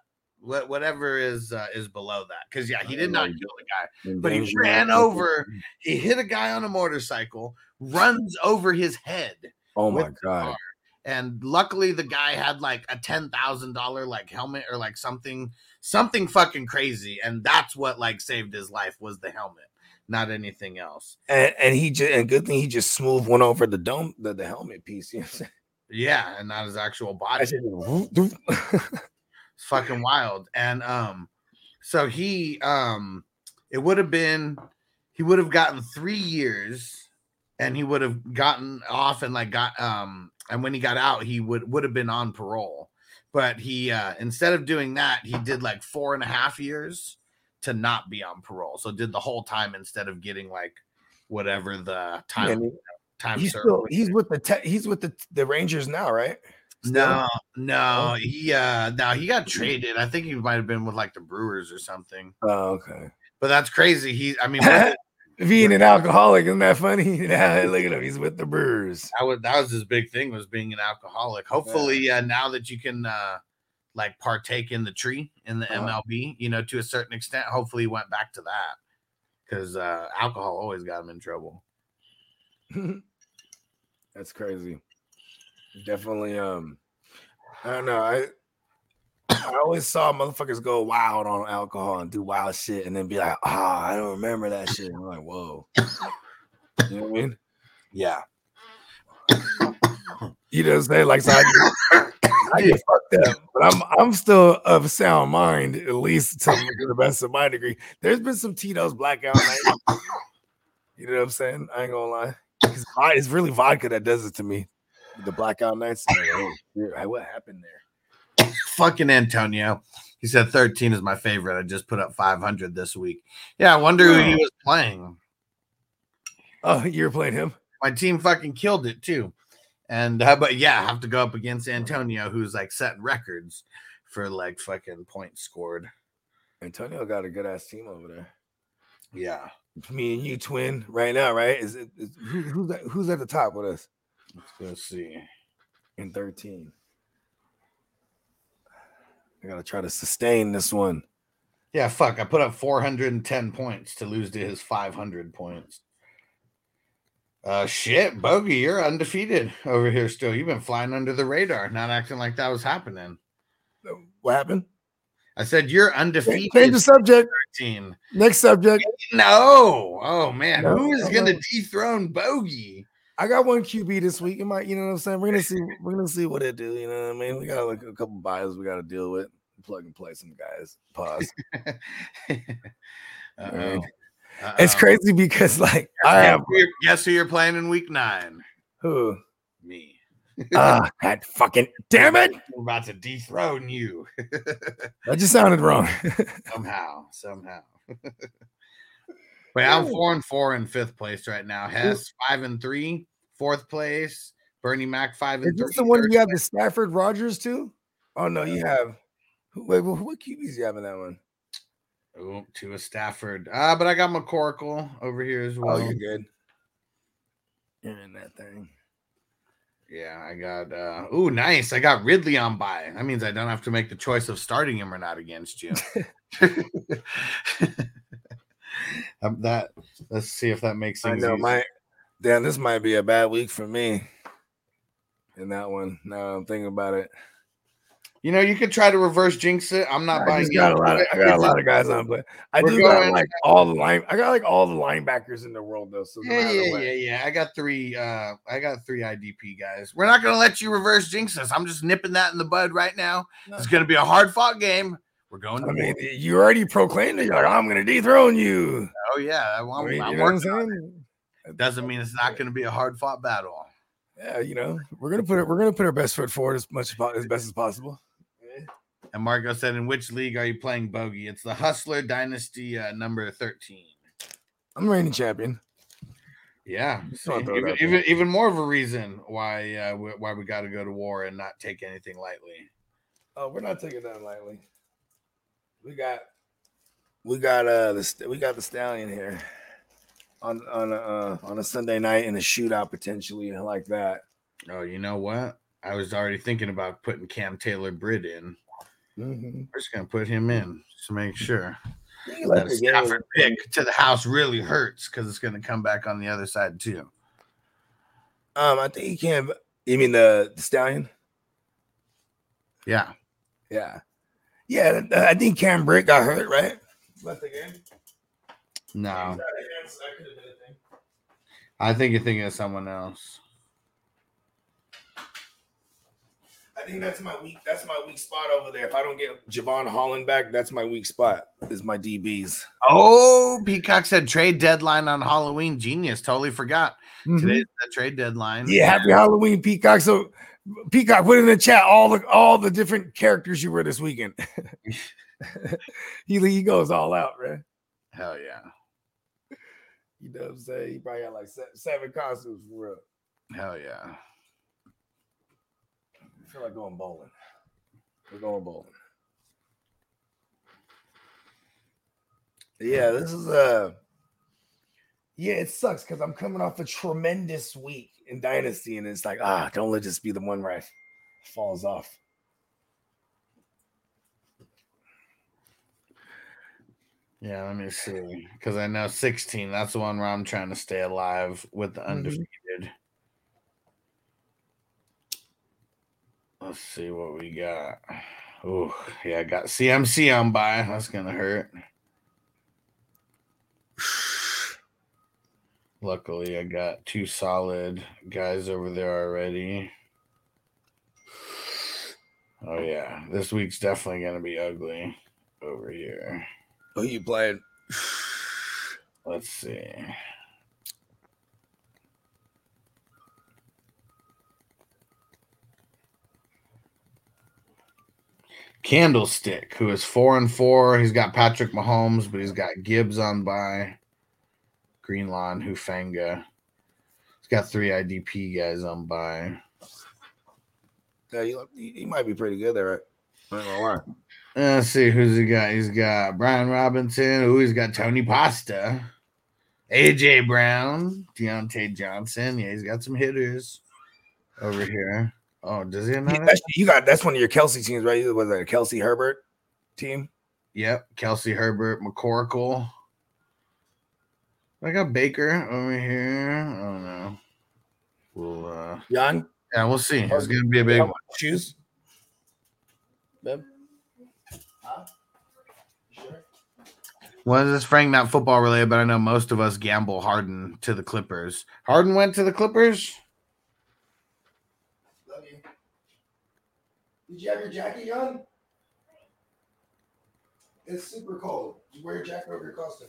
What whatever is uh, is below that. Because yeah, he did not kill the guy. But he ran over- He hit a guy on a motorcycle, runs over his head. Oh my god. car. And luckily the guy had like a ten thousand dollar like helmet or like something something fucking crazy. And that's what like saved his life was the helmet, not anything else. And, and he just and good thing he just smooth went over the dome the, the helmet piece. You know? Yeah, and not his actual body. said, "Whoop, whoop." *laughs* It's fucking wild. And um, so he um, it would have been he would have gotten three years, and he would have gotten off and like got um, and when he got out, he would would have been on parole. But he uh, instead of doing that, he did like four and a half years to not be on parole. So did the whole time instead of getting like whatever the time he- time he's still he's with the te- he's with the the Rangers now, right? Still? No, no, he uh no, he got traded. I think he might have been with like the Brewers or something. Oh, okay. But that's crazy. He, I mean, *laughs* Being an alcoholic, isn't that funny? Yeah, *laughs* look at him. He's with the Brewers. that was that was his big thing was being an alcoholic. Hopefully, uh, now that you can uh like partake in the tree in the Uh-huh. MLB, you know, to a certain extent. Hopefully, he went back to that because uh alcohol always got him in trouble. *laughs* That's crazy. Definitely. Um, I don't know. I I always saw motherfuckers go wild on alcohol and do wild shit, and then be like, "Ah, I don't remember that shit." I'm like, "Whoa," you know what I mean? Yeah, You know what I'm saying? Like, so I get, I get fucked up, but I'm I'm still of sound mind, at least to, the best of my degree. There's been some Tito's blackout night. You know what I'm saying? I ain't gonna lie. It's, it's really vodka that does it to me. The blackout nights. Like, oh, what happened there? Fucking Antonio. He said 13 is my favorite. I just put up 500 this week. Yeah, I wonder who he was playing. Oh, you're playing him. My team fucking killed it too. And uh, but yeah, I have to go up against Antonio, who's like setting records for like fucking points scored. Antonio got a good ass team over there. Yeah. Me and you twin right now, right? Is it is, who, who's at, who's at the top with us Let's go see. in 13? I gotta try to sustain this one. Yeah, fuck. I put up 410 points to lose to his 500 points. Uh, shit, Bogey, you're undefeated over here still. You've been flying under the radar, not acting like that was happening. What happened? I said you're undefeated. Change the subject. 13. Next subject. No. Oh man, No, who is no, gonna dethrone Bogey? I got one QB this week. You might, you know what I'm saying? We're gonna see. We're gonna see what it do. You know what I mean? We got like a couple bios we got to deal with. Plug and play some guys. Pause. *laughs* It's crazy because like I Guess have who Guess who you're playing in week nine? who? Me. Ah, that fucking damn it! *laughs* We're about to dethrone you *laughs* That just sounded wrong. somehow. Somehow. Wait, I'm four and four in fifth place right now. Hess five and three, fourth place. Bernie Mac five Is and three. this the one you have the Stafford Rogers too? Oh no, you have. Wait, wh- what QBs you have in that one? Oh, to a Stafford. Ah, but I got McCorkle over here as well. Oh, you're good. You're in that thing. Yeah, I got uh oh nice. I got Ridley on by. That means I don't have to make the choice of starting him or not against you. *laughs* *laughs* Um, that let's see if that makes sense. I know easy. my damn. This might be a bad week for me. In that one, now I'm thinking about it. you know you could try to reverse jinx it. I'm not I buying got a lot. Of, it. I got a lot of guys on, but I do got like all the line. I got like all the linebackers in the world though. So Yeah, yeah, yeah, yeah. I got three uh I got three IDP guys. We're not gonna let you reverse jinx us. I'm just nipping that in the bud right now. It's gonna be a hard fought game. We're going to I mean, war. you already proclaimed it. You're like, I'm going to dethrone you. oh yeah, I'm, I mean, I'm you know what I'm working on it. saying? Doesn't mean it's not gonna be a hard fought battle. Yeah, you know, we're gonna put it. We're gonna put our best foot forward as much as, best as possible. And Marco said, "In which league are you playing bogey?" It's the Hustler Dynasty uh, number thirteen. I'm reigning champion. Yeah, Just wanna see, throw it even, even even more of a reason why uh, we, why we got to go to war and not take anything lightly. Oh, we're not taking that lightly. We got, we got uh the we got the stallion here on on a uh, on a Sunday night in a shootout potentially like that. Oh, you know what? I was already thinking about putting Cam Taylor Britt in. Mhm. We're just gonna put him in to make sure that the. Stafford pick to the house really hurts because it's gonna come back on the other side too. Um, I think he can. You mean the, the stallion? Yeah, Yeah, yeah. I think Cam Britt got hurt, right? Left the game. no, That could have been a thing. I think you're thinking of someone else. I think that's my weak. That's my weak spot over there. If I don't get Jevon Holland back, that's my weak spot. Is my DBs. Oh, Peacock said trade deadline on Halloween. Genius, totally forgot. Mhm. Today's the trade deadline. Yeah, happy Halloween, Peacock. So, Peacock, put in the chat all the all the different characters you were this weekend. *laughs* he he goes all out, man. Hell yeah. You know what I'm saying? He probably got like seven costumes for real. Hell yeah. I feel like going bowling. We're going bowling. Yeah, this is uh yeah, it sucks because I'm coming off a tremendous week in Dynasty, and it's like, ah, don't let this be the one where I falls off. Yeah, let me see. Because I know 16, that's the one where I'm trying to stay alive with the Mhm. undefeated. Let's see what we got. Oh, yeah, I got CMC on by. That's going to hurt. Luckily, I got two solid guys over there already. Oh, yeah. This week's definitely going to be ugly over here. Who you playing? Let's see. Candlestick, who is four and four. He's got Patrick Mahomes, but he's got Gibbs on by Greenlaw and Hufanga. He's got three IDP guys on by. Yeah, he, he, might be pretty good there. Right? I ain't gonna lie. Let's see who's he got. He's got Brian Robinson. Who he's got Tony Pasta, AJ Brown, Diontae Johnson. Yeah, he's got some hitters over here. Oh, does he have You, you got that's one of your Kelce teams, right? Was that a Kelce Herbert team? Yep, Kelce Herbert, McCorkle. I got Baker over here. I don't know. We'll uh Jan yeah, we'll see. It's gonna be a big one. shoes. Well, this is Frank not football related, but I know most of us gamble Harden to the Clippers. Harden went to the Clippers. Love you. Did you have your jacket on? It's super cold. You wear your jacket over your costume.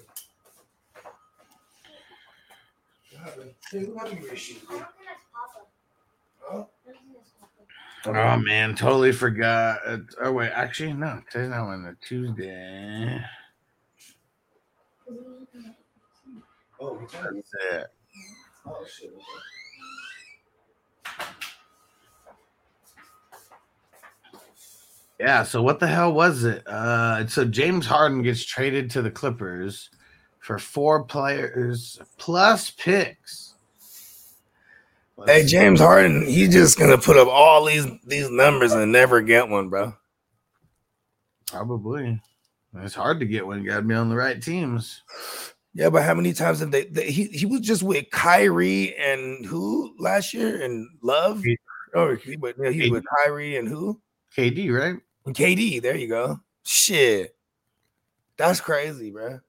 What happened? Hey, what happened to your shoes? dude? Huh? Oh man, totally forgot. Uh, oh wait, actually no, today's not on a Tuesday. Oh, we can. That's it. Oh shit. Yeah, so what the hell was it? Uh so James Harden gets traded to the Clippers for four players plus picks. Let's Hey. James Harden, he's just gonna put up all these these numbers and never get one, bro. Probably. It's hard to get one. You gotta be on the right teams. Yeah, but how many times have they? they he he was just with Kyrie and who last year and Love. Oh, he, but yeah, he was with Kyrie and who KD, right? and KD. There you go. Shit, that's crazy, bro.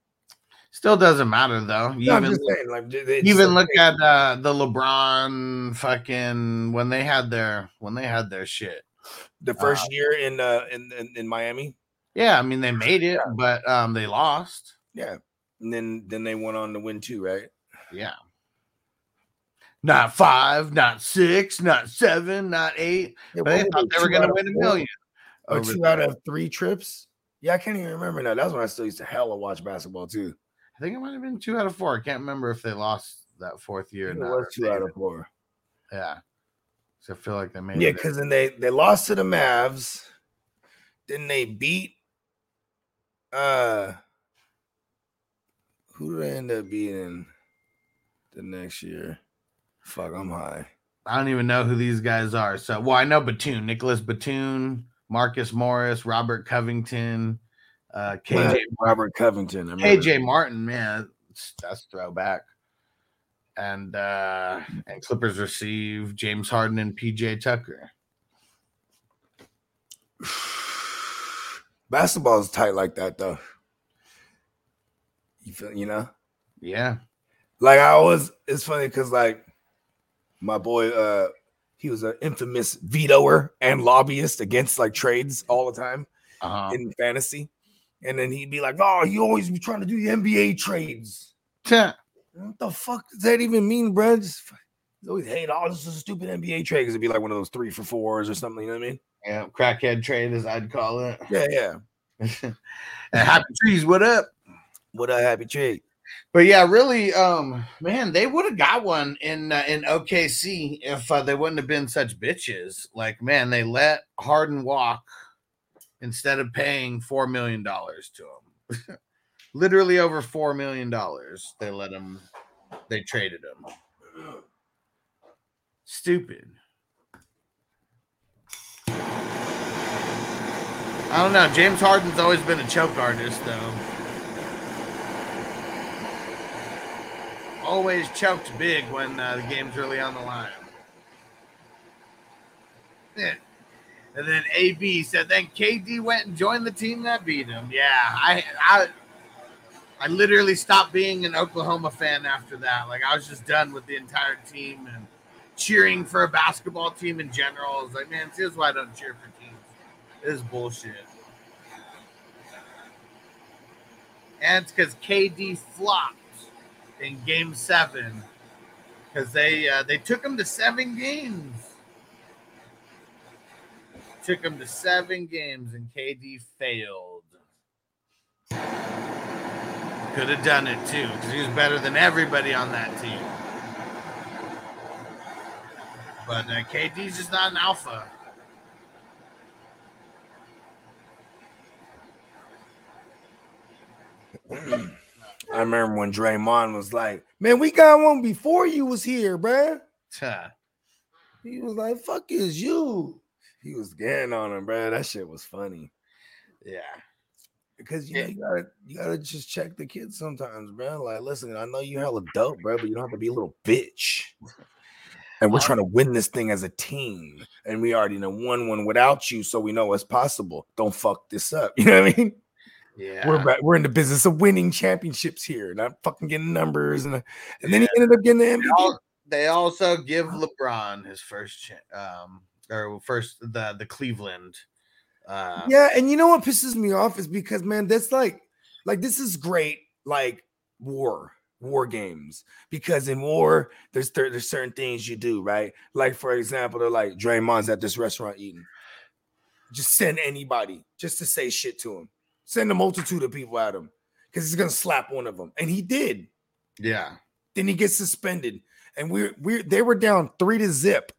Still doesn't matter though. You No, even saying, like, even look at uh, the LeBron fucking when they had their when they had their shit. the first year in uh in, in in Miami. Yeah, I mean they made it, but um they lost. Yeah, and then then they went on to win two, right? Yeah. Not five, not six, not seven, not eight. Yeah, But they thought they were gonna win a million. Oh, over two there. out of three trips. Yeah, I can't even remember now. That's when I still used to hella watch basketball too. I think it might have been two out of four. I can't remember if they lost that fourth year. It was two out of four. Yeah. So I feel like they made Yeah, because then they they lost to the Mavs. Then they beat uh who did they end up beating the next year? Fuck, I'm high. I don't even know who these guys are. So, well, I know Batum, Nicolas Batum, Marcus Morris, Robert Covington, uh, KJ Robert Covington. I KJ Martin, man, that's, throwback. And uh and Clippers receive James Harden and PJ Tucker. *sighs* Basketball is tight like that though. You feel you know? Yeah. Like I always it's funny because like my boy uh he was an infamous vetoer and lobbyist against like trades all the time. Uh-huh. in fantasy. And then he'd be like, Oh, he always be trying to do the NBA trades. Tuh. What the fuck does that even mean, bro? Just f- he's always hate, oh, this is a stupid NBA trade. Cause it'd be like one of those three for fours or something, you know what I mean? Yeah, crackhead trade as I'd call it. Yeah, yeah. *laughs* and happy trees, what up? What a happy trade. But yeah, really, um, man, they would have got one in uh, in OKC if uh, they wouldn't have been such bitches. Like, man, they let Harden walk instead of paying four million dollars to him. *laughs* Literally over four million dollars, they let him. They traded him. Stupid. I don't know. James Harden's always been a choke artist, though. always choked big when uh, the game's really on the line. Yeah. And then AB said, then KD went and joined the team that beat him. Yeah, I, I, I literally stopped being an Oklahoma fan after that. Like I was just done with the entire team and cheering for a basketball team in general. I was like, man, here's why I don't cheer for teams. This is bullshit. And it's because KD flopped in game seven because they uh, they took him to seven games. Took him to seven games and KD failed. Could have done it too because he was better than everybody on that team. But uh, KD's just not an alpha. I remember when Draymond was like, "Man, we got one before you was here, bruh." Huh. He was like, "Fuck is you." He was getting on him, bruh. That shit was funny Yeah. because you know you gotta you gotta just check the kids sometimes, bro. Like, listen, I know you hella dope, bro, but you don't have to be a little bitch. And we're trying to win this thing as a team, and we already know one one without you, so we know it's possible. Don't fuck this up. *laughs* You know what I mean? Yeah. We're back, we're in the business of winning championships here, not fucking getting numbers. And and then he ended up getting the They MVP. They also give LeBron his first cha- um or first the the Cleveland. Uh, Yeah, and you know what pisses me off is because man, that's like like this is great, like war, war games. Because in war, there's cer- there's certain things you do, right? Like for example, they're like Draymond's at this restaurant eating. Just send anybody just to say shit to him. Send a multitude of people at him because he's gonna slap one of them, and he did. yeah. Then he gets suspended, and we're we're they were down three to zip.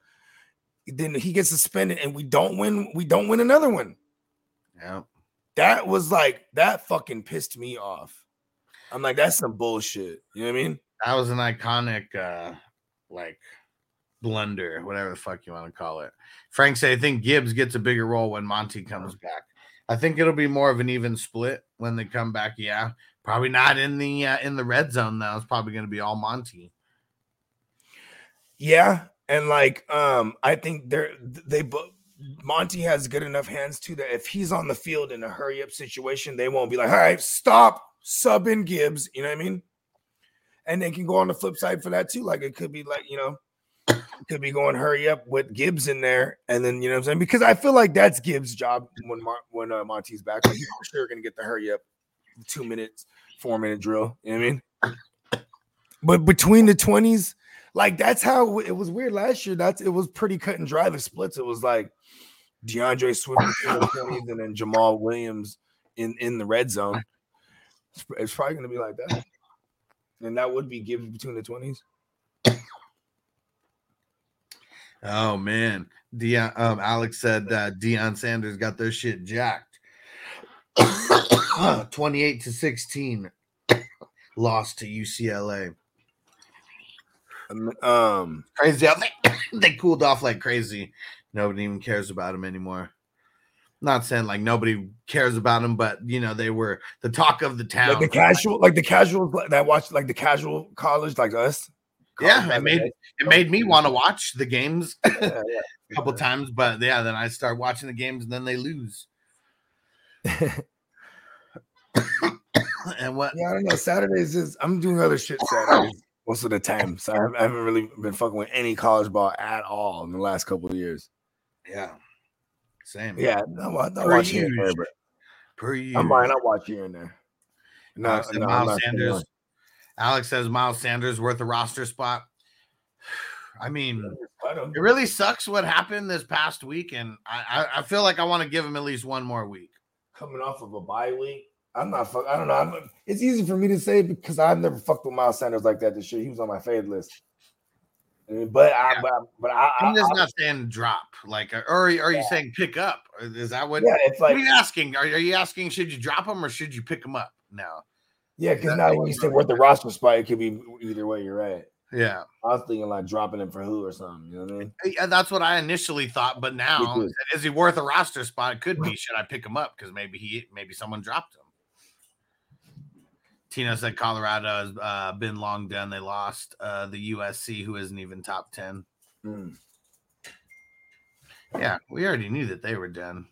Then he gets suspended, and we don't win. We don't win another one. Yeah. That was like that fucking pissed me off. I'm like, that's some bullshit. You know what I mean? That was an iconic uh like blunder, whatever the fuck you want to call it. Frank said I think Gibbs gets a bigger role when Monty comes back. I think it'll be more of an even split when they come back. Yeah. Probably not in the uh, in the red zone though. It's probably going to be all Monty. Yeah, and like, um, I think they're they both. Monty has good enough hands too that if he's on the field in a hurry up situation, they won't be like, "All right, stop, sub in Gibbs." You know what I mean? And they can go on the flip side for that too. Like it could be like you know, could be going hurry up with Gibbs in there, and then you know what I'm saying because I feel like that's Gibbs' job when Mar- when uh, Monty's back. Like he's sure gonna get the hurry up, two minutes, four minute drill. You know what I mean? But between the twenties, like that's how it was weird last year. That's it was pretty cut and dry. The splits. It was like D'Andre Swift between the 20s and then Jamaal Williams in in the red zone. It's, it's probably gonna be like that, and that would be Gibbs between the twenties. Oh man, Dion. Um, Alex said uh, Deion Sanders got their shit jacked. *coughs* Twenty-eight to sixteen, lost to UCLA. Um, Crazy how they *coughs* they cooled off like crazy. Nobody even cares about him anymore. Not saying like nobody cares about him, but you know they were the talk of the town. like the casual, like the casual that watched, like the casual college, like us. yeah, it made guys. it made me want to watch the games *laughs* Yeah, yeah. a couple times, but yeah, then I start watching the games and then they lose. *laughs* *coughs* and what? Yeah, I don't know. Saturdays is I'm doing other shit Saturdays most of the *laughs* time, so I haven't, really been fucking with any college ball at all in the last couple of years. Yeah, same. Yeah, no, no, no Per watch here and there, but per year. I'm fine. I watch here and there. No, Alex no, Miles Sanders. Alex says Miles Sanders worth a roster spot. *sighs* I mean, it really sucks what happened this past week, and I, I, I feel like I want to give him at least one more week. coming off of a bye week. I'm not fuck. I don't know. I'm, it's easy for me to say because I've never fucked with Miles Sanders like that this year. He was on my fade list. Uh, But I, but, but I, I'm just I- not saying drop, like, or are you, are you Yeah. saying pick up? Is that what? yeah, it's what like are you asking? Are, are you asking should you drop him or should you pick him up? now? yeah, because now when you say worth the roster spot, it could be either way. You're right. Yeah. I was thinking like dropping him for who or something. You know what I mean? Yeah, that's what I initially thought, but now is he worth a roster spot? It could be. *laughs* Should I pick him up because maybe he maybe someone dropped him. Tino said Colorado has uh, been long done. They lost uh, the USC, who isn't even top ten. Mm. Yeah, we already knew that they were done.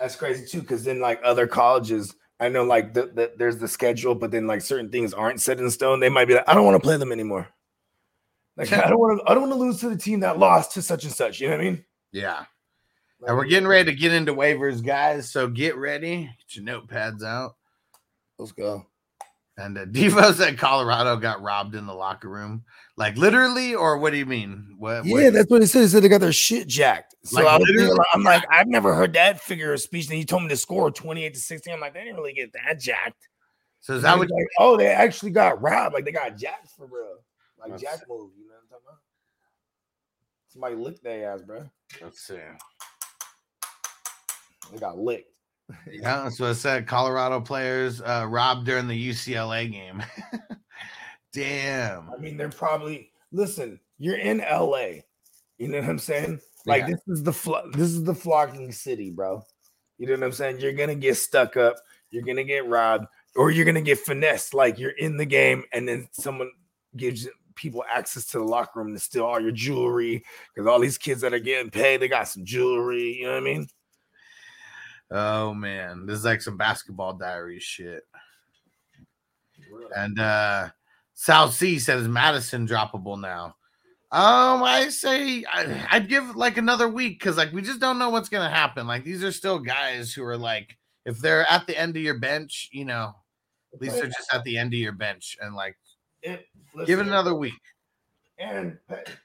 That's crazy too, because then like other colleges, I know like the, the, there's the schedule, but then like certain things aren't set in stone. They might be like, I don't want to play them anymore. Like *laughs* I don't want to, I don't want to lose to the team that lost to such and such. You know what I mean? Yeah, and we're getting ready to get into waivers, guys. So get ready. Get your notepads out. Let's go. And uh, *laughs* Devo said Colorado got robbed in the locker room, like literally, or what do you mean? What? Yeah, that's what he said. He said they got their shit jacked. So Like, I was literally thinking, I'm like, I've never heard that figure of speech. And he told me to score 28 to 16. I'm like, they didn't really get that jacked. so is And that what? like, oh, they actually got robbed. Like they got jacked for real. Like jack move. You know what I'm talking about? Somebody licked their ass, bro. Let's see. They got licked. Yeah, that's what I said. Colorado players uh, robbed during the UCLA game. *laughs* Damn. I mean, they're probably listen. You're in LA. You know what I'm saying? Like Yeah. this is the flo- this is the flocking city, bro. You know what I'm saying? You're gonna get stuck up. You're gonna get robbed, or you're gonna get finessed. Like you're in the game, and then someone gives people access to the locker room to steal all your jewelry because all these kids that are getting paid, they got some jewelry. You know what I mean? Oh man, this is like some basketball diary shit. And uh South Sea says Mattison droppable now. Um, I say I, I'd give like another week because like we just don't know what's gonna happen. Like these are still guys who are like, if they're at the end of your bench, you know, at least they're just at the end of your bench and like It- give it another week. And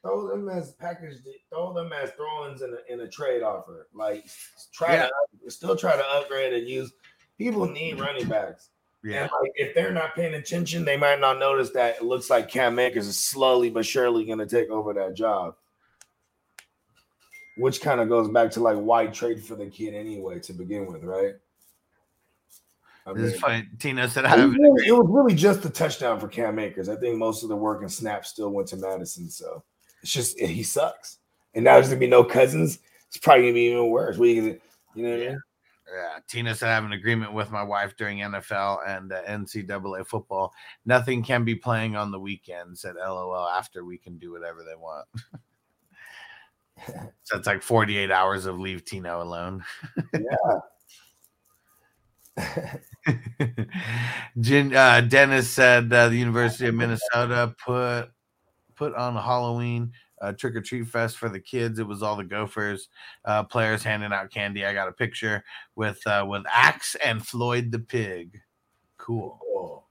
throw them as package, throw them as throw-ins in a, in a trade offer. Like try Yeah. to still try to upgrade and use. People need running backs, Yeah. and like if they're not paying attention, they might not notice that it looks like Cam Akers is slowly but surely going to take over that job. Which kind of goes back to like why trade for the kid anyway to begin with, right? I This is funny. Tina said it I have was, really, it was really just a touchdown for Cam Akers. I think most of the work and snaps still went to Mattison. So it's just he sucks. And now there's gonna be no cousins. It's probably gonna be even worse. What are you gonna, you know what I mean? Yeah, Tina said I have an agreement with my wife during NFL and uh, NCAA football. Nothing can be playing on the weekend. Said LOL. After we can do whatever they want. *laughs* so it's like 48 hours of leave Tino alone. *laughs* *laughs* *laughs* Jin, uh, Dennis said uh, the University of Minnesota put put on a Halloween uh, trick or treat fest for the kids. It was all the Gophers uh, players handing out candy. I got a picture with uh, with Axe and Floyd the pig. Cool,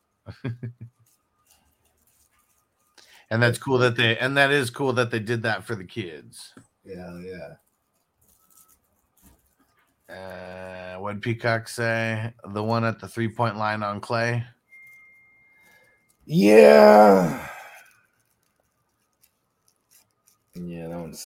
and that's cool that they and that is cool that they did that for the kids. Yeah, yeah. Uh, what Peacock say? The one at the three point line on Clay. Yeah. Yeah, that one's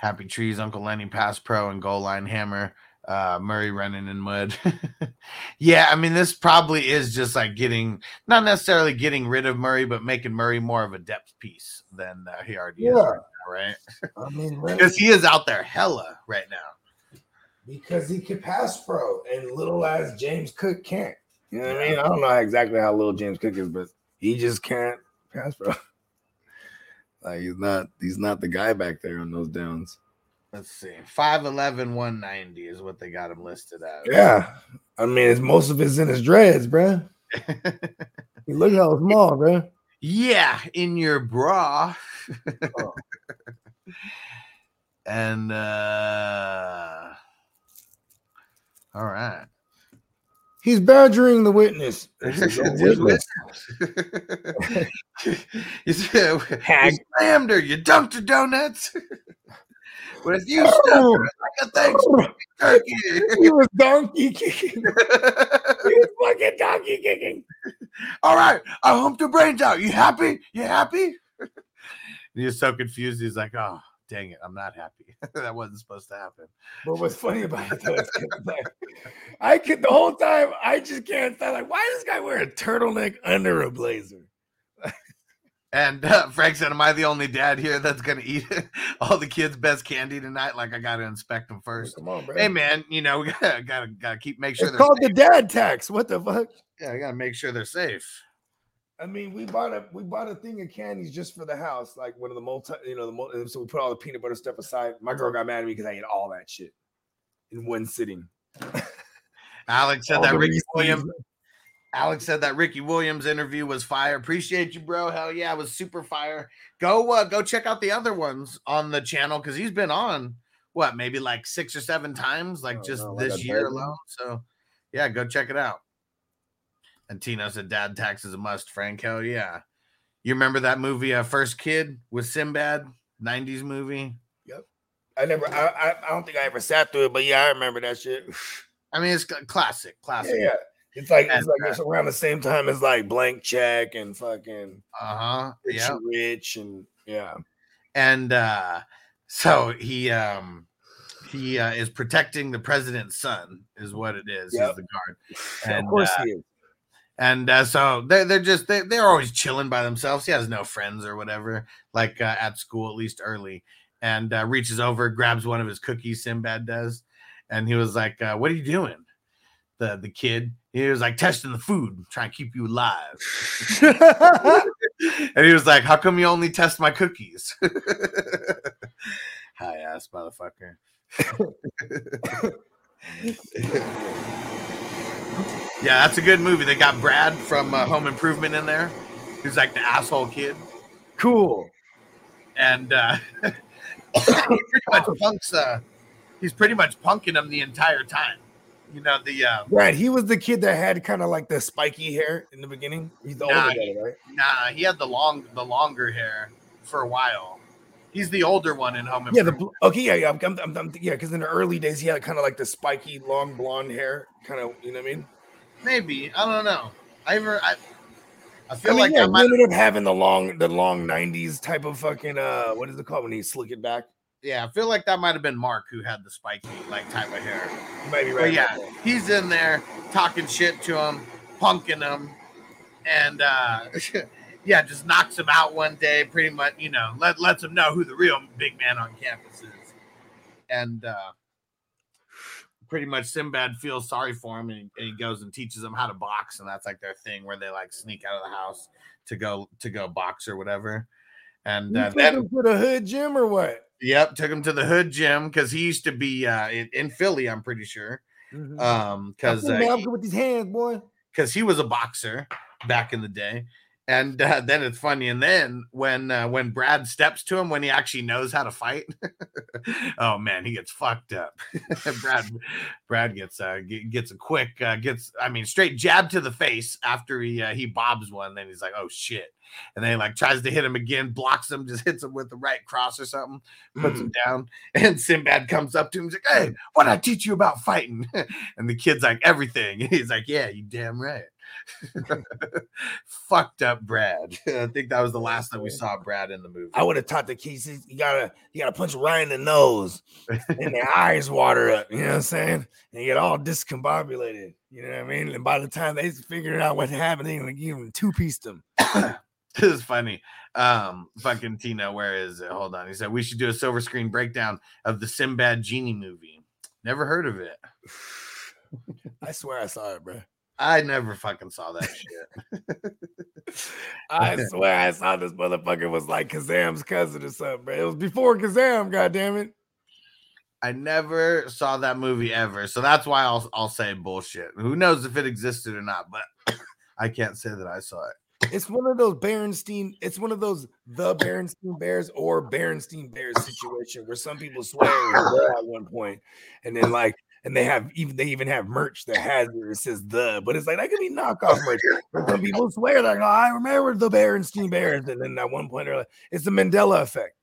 Happy Trees, Uncle Lenny Pass Pro, and Goal Line Hammer. Uh, Murray running in mud. *laughs* yeah, I mean, this probably is just like getting, not necessarily getting rid of Murray, but making Murray more of a depth piece than uh, he already is right now, right? I *laughs* mean, Because he is out there hella right now. because he could pass pro and little as James Cook can't. You know what I mean? I don't know exactly how little James Cook is, but he just can't pass pro. *laughs* Like he's not he's not the guy back there on those downs. Let's see. 5'11, 190 is what they got him listed as. Yeah. I mean, it's most of it's in his dreads, bruh. *laughs* He look how small, bruh. yeah, in your bra. Oh. *laughs* and uh all right. He's badgering the witness. *laughs* Just Witness. *laughs* you said Hag. you slammed her, you dunked her donuts. *laughs* but if you oh. stuck her like a Thanksgiving turkey. he was donkey kicking. He was fucking donkey kicking. All right, I humped her brains out. You happy? You happy? He was so confused. He's like, "Oh, dang it, I'm not happy. *laughs* that wasn't supposed to happen." But what's funny about it though is like, I could the whole time I just can't stop. Like, why does this guy wear a turtleneck under a blazer? *laughs* And uh, Frank said, "Am I the only dad here that's gonna eat *laughs* all the kids' best candy tonight? Like, I gotta inspect them first. Come on, bro. Hey, man, you know, we gotta gotta, gotta keep make sure it's they're called the dad tax. What the fuck? Yeah, I gotta make sure they're safe. I mean, we bought a we bought a thing of candies just for the house, like one of the multi, you know, the multi, so we put all the peanut butter stuff aside. My girl got mad at me because I ate all that shit in one sitting. *laughs* Alex said All that Ricky Reese's. Williams. Alex said that Ricky Williams interview was fire. Appreciate you, bro. Hell yeah, it was super fire. Go uh, go check out the other ones on the channel because he's been on what maybe like six or seven times, like Oh, just no, like this year alone. So yeah, go check it out. And Tino said, "Dad tax is a must." Hell yeah. You remember that movie, uh, First Kid with Sinbad, '90s movie? Yep. I never, I, I, I don't think I ever sat through it, but yeah, I remember that shit. I mean, it's c- classic, Yeah, classic. yeah. It's like it's like it's around the same time as like Blank Check and fucking Uh huh. Rich Yeah. Rich and yeah. and uh so he um he uh, is protecting the president's son is what it is Yep. he's the guard of course uh, he is. And uh, so they're, they're just they, they're always chilling by themselves. He has no friends or whatever like uh, at school at least early. And uh, reaches over grabs one of his cookies sinbad does. And he was like uh, what are you doing? The the kid he was like testing the food trying to keep you alive. *laughs* And he was like, How come you only test my cookies? *laughs* High ass motherfucker. *laughs* yeah, that's a good movie. They got Brad from uh, Home Improvement in there, who's like the asshole kid. Cool. And uh, *coughs* he pretty much *coughs* punks, uh, he's pretty much punking him the entire time. You know, the uh, Right. He was the kid that had kind of like the spiky hair in the beginning. He's the Nah, older guy, right? nah, he had the long the longer hair for a while. He's the older one in Home Yeah, the Improvement. okay, yeah, yeah, I'm, I'm, I'm, yeah, because in the early days he had kind of like the spiky, long blonde hair, kind of, you know what I mean? Maybe I don't know. I ever I, I I feel mean, like yeah, I might. ended up having the long, the long '90s type of fucking, uh, what is it called when he slick it back? Yeah, I feel like that might have been Mark who had the spiky like type of hair. You might be But yeah, that. he's in there talking shit to him, punking him, and uh *laughs* yeah, just knocks him out one day. Pretty much, you know, let lets him know who the real big man on campus is, and uh pretty much Sinbad feels sorry for him, and he, and he goes and teaches him how to box, and that's like their thing where they like sneak out of the house to go to go box or whatever. And uh, him to the hood gym or what? Yep, took him to the hood gym because he used to be uh, in, in Philly. I'm pretty sure, Mhm. um, because uh, with these hands, boy. because he was a boxer back in the day. And uh, then it's funny. And then when uh, when Brad steps to him when he actually knows how to fight, *laughs* oh man, he gets fucked up. *laughs* Brad Brad gets uh, ge- gets a quick uh, gets I mean straight jab to the face after he uh, he bobs one. Then he's like, oh shit. And then he like tries to hit him again, blocks him, just hits him with the right cross or something, puts him down. *laughs* And Sinbad comes up to him, he's like, Hey, what I teach you about fighting? and the kid's like, Everything. He's like, Yeah, you damn right. Fucked up Brad. *laughs* I think that was the last that we saw Brad in the movie. I would have taught the kids you gotta you gotta punch right in the nose and their eyes water up. You know what I'm saying? And you get all discombobulated. You know what I mean? And by the time they figured out what happened, they even even two pieced them. *coughs* this is funny. Um, fucking Tina, where is it? Hold on. He said we should do a silver screen breakdown of the Sinbad Genie movie. Never heard of it. *sighs* I swear I saw it, bro. I never fucking saw that shit. *laughs* I *laughs* swear I saw this motherfucker was like Kazam's cousin or something, bro. It was before Kazam, goddamn it. I never saw that movie ever, so that's why I'll I'll say bullshit. Who knows if it existed or not? But *coughs* I can't say that I saw it. It's one of those Berenstein. It's one of those the Berenstein Bears or Berenstein Bears situation where some people swear it was the at one point, and then like, and they have even they even have merch that has it, it says the, but it's like that could be knockoff merch. Some people swear like, oh, I remember the Berenstein Bears, and then at one point they're like, it's the Mandela effect.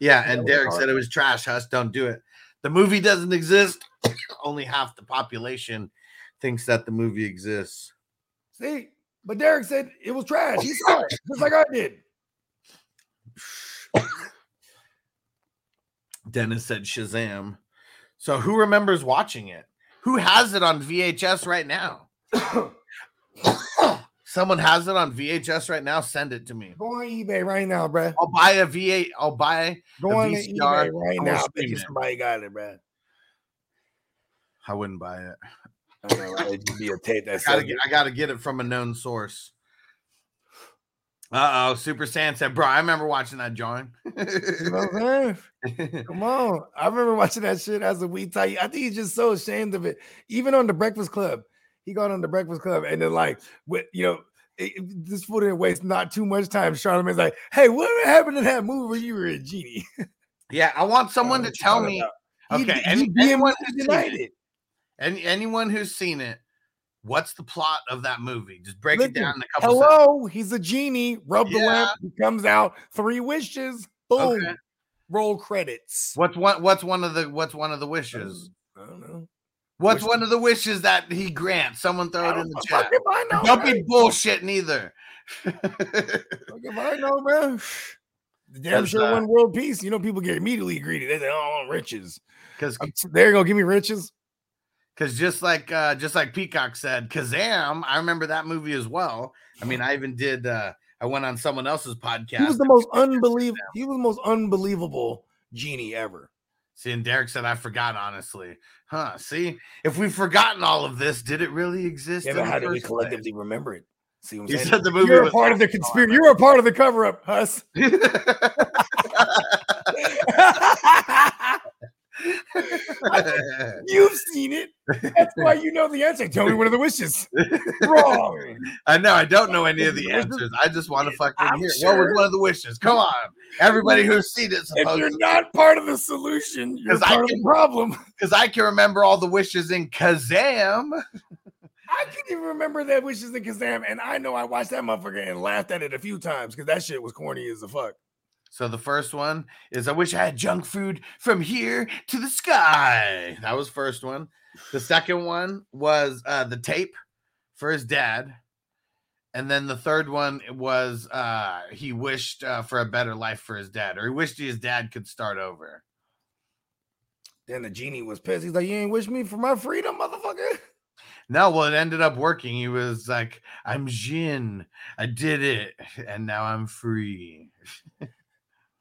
Yeah, and Derek hard. said it was trash. Hush, don't do it. The movie doesn't exist. Only half the population thinks that the movie exists. See, but Derek said it was trash. He saw it just like I did. Dennis said Shazam. So who remembers watching it? Who has it on VHS right now? Someone has it on VHS right now. Send it to me. Go on eBay right now, bruh. I'll buy a V8. I'll buy. Go The on VCR, eBay right now. I bet you somebody got it, bruh. I wouldn't buy it. I know, right? It'd be a tape that's gotta get, I gotta get it from a known source. Uh oh, Super Saiyan said, "Bro, I remember watching that joint." You know what I'm saying? *laughs* Come on. I remember watching that shit as a wee tie. I think he's just so ashamed of it. Even on the Breakfast Club, he got on the Breakfast Club and then like with you know. it- this fool didn't waste not too much time. Charlamagne's like, "Hey, what happened in that movie where you were a genie?" yeah, I want *laughs* someone to tell me. Okay, he any, anyone, who's seen it. any anyone who's seen it, what's the plot of that movie? Just break it down in a couple. Hello, he's a genie. Rub the lamp. He comes out. Three wishes. Boom. Okay. Roll credits. What's one? What's one of the? What's one of the wishes? I don't know. What's Wish- one of the wishes that he grants? Someone throw it in the chat. fuck if I know, Don't man. be bullshit neither. If I know, man. *laughs* Damn sure uh, one world peace. You know, people get immediately greedy. They say, "Oh, I want riches." Because I'm t- There you go. Give me riches. Because just like uh just like Peacock said, Kazam, I remember that movie as well. I mean, I even did uh I went on someone else's podcast. He was the most unbelievable. He was the most unbelievable genie ever. See, and Derek said I forgot honestly. Huh. See, if we've forgotten all of this, did it really exist? Yeah, but how do we collectively remember it? See what I'm You saying? said the movie You're a part of the conspiracy. You're a part of the cover up, Huss. *laughs* *laughs* *laughs* *laughs* You've seen it. That's why you know the answer. Tell me one of the wishes. Wrong. *laughs* I know I don't know any of the answers. I just want to fucking I'm hear what was one of the wishes. Come on, everybody who's seen it, If you're not part of the solution, you're part of the problem. because I can remember all the wishes in Kazam. I can't even remember that wishes in Kazam, and I know I watched that motherfucker and laughed at it a few times because that shit was corny as a fuck. So the first one is I wish I had junk food from here to the sky. That was first one. The second one was uh, the tape for his dad. And then the third one was uh, he wished uh, for a better life for his dad, or he wished his dad could start over. Then the genie was pissed. He's like, "You ain't wish me for my freedom, motherfucker." No, well, it ended up working. He was like, I'm Jin. I did it. And now I'm free. *laughs*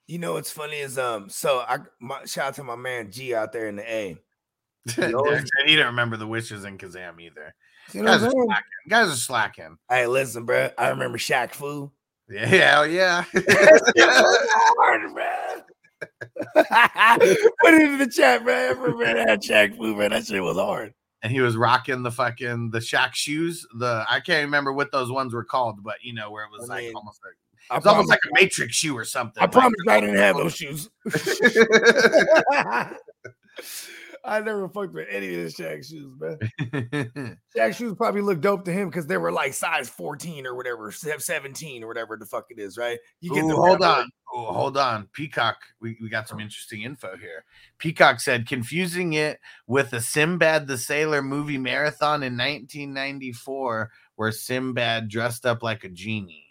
You know what's funny is um. So I my, shout out to my man G out there in the A. *laughs* Derek always- he didn't remember the wishes in Kazam either. You know Guys are slacking. Guys are slacking. Hey, listen, bro. I remember Shaq Fu. Yeah, hell yeah. hard, *laughs* *laughs* man. Put it in the chat, man. I remember that Shaq Fu, man. That shit was hard. and he was rocking the fucking the Shaq shoes. The I can't remember what those ones were called, but you know where it was I like mean, almost like it's almost like a Matrix shoe or something. I like- promise I didn't have those oh. shoes. *laughs* I never fucked with any of the Shaq shoes, man. *laughs* Shaq shoes probably look dope to him because they were like size 14 or whatever, 17 or whatever the fuck it is, right? You Ooh, the hold on. Hold on. Peacock, we, we got some interesting info here. Peacock said confusing it with a Sinbad the Sailor movie marathon in 1994, where Sinbad dressed up like a genie.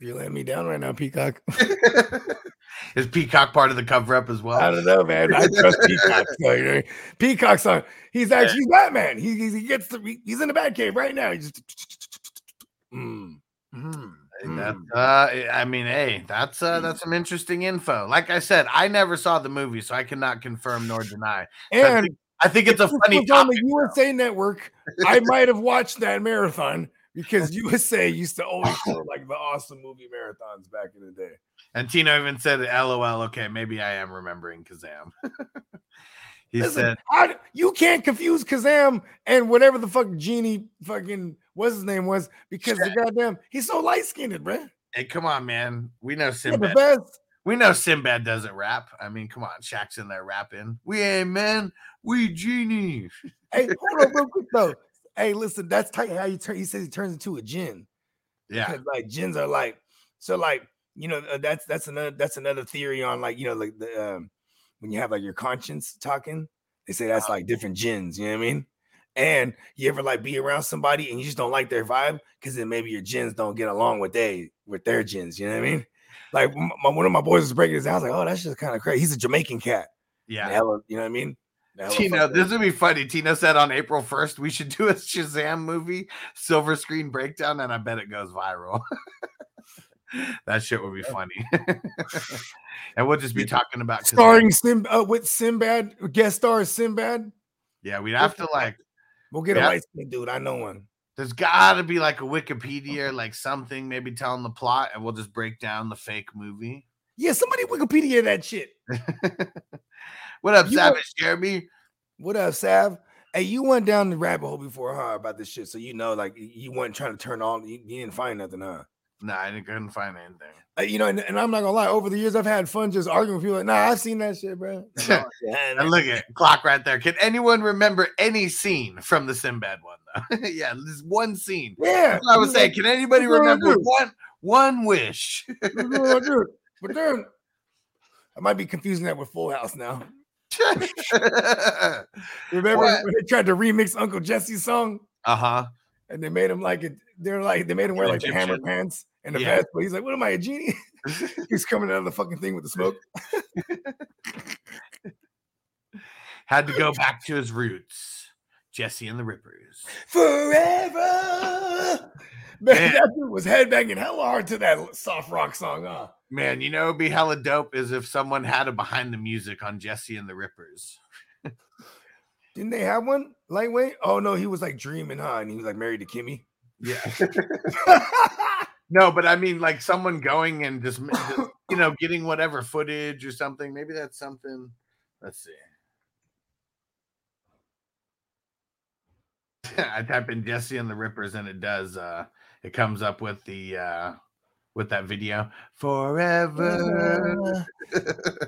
You're letting me down right now, Peacock. *laughs* *laughs* Is Peacock part of the cover up as well? I don't know, man. I trust Peacock. So, you know, Peacock's on. He's actually Batman. He, he, he gets the, he- he's in the Batcave right now. He just. *tsk* Mm, mm, mm. Uh, I mean, hey, that's uh, that's some interesting info. Like I said, I never saw the movie, so I cannot confirm nor deny. I And think, I think it's a funny was on the USA Network. I might have watched that marathon because *laughs* USA used to always show like the awesome movie marathons back in the day. And Tino even said, "LOL." Okay, maybe I am remembering Kazam. *laughs* he Listen, said, how, you can't confuse Kazam and whatever the fuck genie fucking what's his name was because the goddamn he's so light skinned, bro. "Hey, come on, man. We know Yeah, Sinbad. best. we know Sinbad doesn't rap. I mean, come on, Shaq's in there rapping. We ain't men. We genie." Hey, hold on real quick though. *laughs* Hey, listen, that's tight how you turn. He says he turns into a gin. Yeah, like gins are like so like you know uh, that's that's another that's another theory on like you know like the um when you have like your conscience talking they say that's like different gins you know what i mean and you ever like be around somebody and you just don't like their vibe because then maybe your gins don't get along with they with their gins you know what i mean like my, one of my boys was breaking his down. I was like, oh, that's just kind of crazy. He's a Jamaican cat. yeah. Hella, you know what I mean? Hella Tino, this would be funny. Tino said on April 1st we should do a Shazam movie, silver screen breakdown, and I bet it goes viral. *laughs* that shit would be funny. *laughs* and we'll just be talking about Starring Sim uh, with Sinbad, guest star Sinbad. Yeah, we'd have to like. We'll get a Yeah. light skinned dude. I know one. There's got to be like a Wikipedia, like something, maybe telling the plot, and we'll just break down the fake movie. Yeah, somebody Wikipedia that shit. *laughs* what up, You know- Savage Jeremy? What up, Sav? Hey, you went down the rabbit hole before, huh? About this shit, so you know, like you- you weren't trying to turn on. You, you didn't find nothing, huh? Nah, I didn't- couldn't find anything. Uh, you know, and, and I'm not gonna lie. Over the years, I've had fun just arguing with people. Like, nah, I've seen that shit, bro. *laughs* No, yeah, And look at clock right there. Can anyone remember any scene from the Sinbad one though? *laughs* yeah, this one scene. yeah. I was saying. Can anybody remember one one wish? *laughs* But then I might be confusing that with Full House now. *laughs* Remember What? when they tried to remix Uncle Jesse's song Uh huh. and they made him like it? They're like they made him wear like the hammer pants and the Yeah. vest, but he's like, "What am I, a genie?" *laughs* he's coming out of the fucking thing with the smoke. *laughs* Had to go back to his roots. Jesse and the Rippers. Forever. Man, Man. that dude was headbanging hell hard to that soft rock song, huh? Man, you know it'd be hella dope is if someone had a behind the music on Jesse and the Rippers. Didn't they have one lightweight? Oh no, he was like dreaming, huh? And he was like married to Kimmy. Yeah. *laughs* *laughs* no, but I mean like someone going and just, just you know getting whatever footage or something. Maybe that's something. Let's see. *laughs* I type in Jesse and the Rippers and it does uh it comes up with the uh with that video ah. forever. *laughs*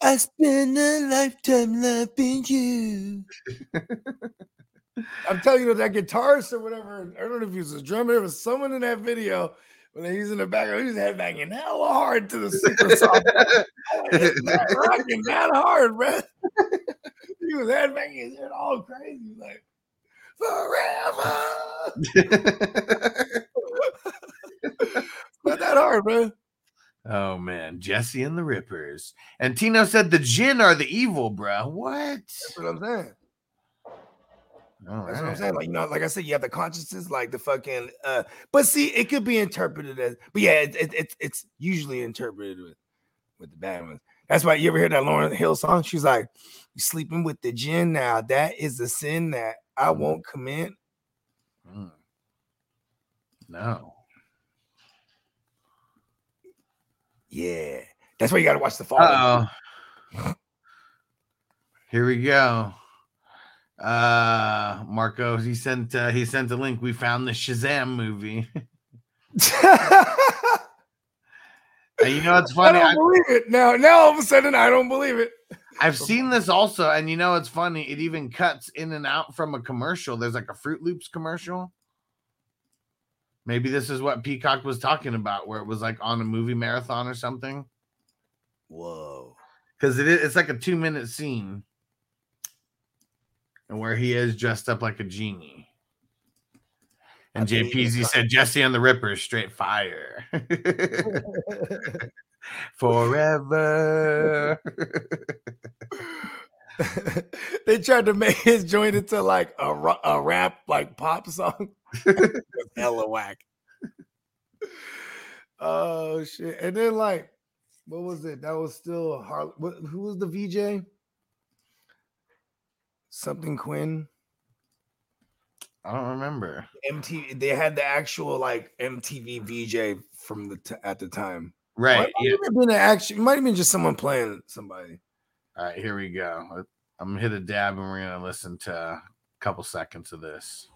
I spend a lifetime loving you. I'm telling you, that guitarist or whatever, I don't know if he was a drummer, there was someone in that video when he's in the background, he's headbanging hella hard to the super soft. *laughs* rocking that hard, bro. he was headbanging his head all crazy, like forever. *laughs* Not that hard, bro. oh man, Jesse and the Rippers. And Tino said the Jin are the evil, bro. What? That's what I'm saying. All That's what I'm saying. Like, you know, like I said, you have the consciousness, like the fucking uh but see, it could be interpreted as but yeah, it, it, it's it's usually interpreted with with the bad ones. That's why you ever hear that Lauryn Hill song? She's like, You sleeping with the gin now. That is a sin that I won't commit. Mm. No. Yeah. That's why you gotta watch the fall. Oh. Here we go. Uh Marco, he sent uh, he sent a link. We found the Shazam movie. *laughs* and you know what's I funny? don't I, believe it. Now, now all of a sudden I don't believe it. I've seen this also, and you know it's funny. It even cuts in and out from a commercial. There's like a Froot Loops commercial. Maybe this is what Peacock was talking about, where it was like on a movie marathon or something. Whoa. because it is it's like a two minute scene. And where he is dressed up like a genie. And I jpz said jesse and the ripper straight fire. *laughs* *laughs* Forever *laughs* *laughs* they tried to make his joint into like a, a rap like pop song. *laughs* *laughs* Hella whack. Oh shit! And then like, what was it? That was still Har. What, who was the VJ? Something Quinn. i don't remember MTV. They had the actual like MTV VJ from the t- at the time. Right it might yeah have been an action. It might have been just someone playing somebody. All right here we go. I'm gonna hit a dab and we're gonna listen to a couple seconds of this.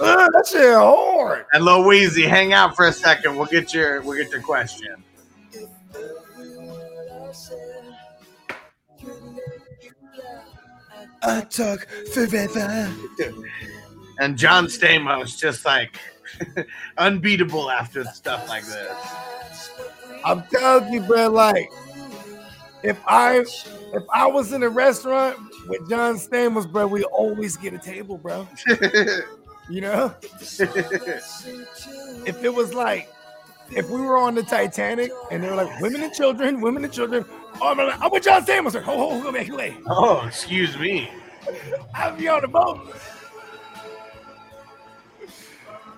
Uh, that shit hard. and Louise, hang out for a second. We'll get your we'll get your question I talk forever. and John Stamos just like *laughs* unbeatable after stuff like this. I'm telling you, bro. Like, if I if I was in a restaurant with John Stamos, bro, we always get a table, bro. *laughs* You know, if it was like if we were on the Titanic and they were like women and children, women and children, Oh, I'm, I'm with John Stamos. Ho, ho, ho, go back, away. Oh, excuse me. I'll be on the boat.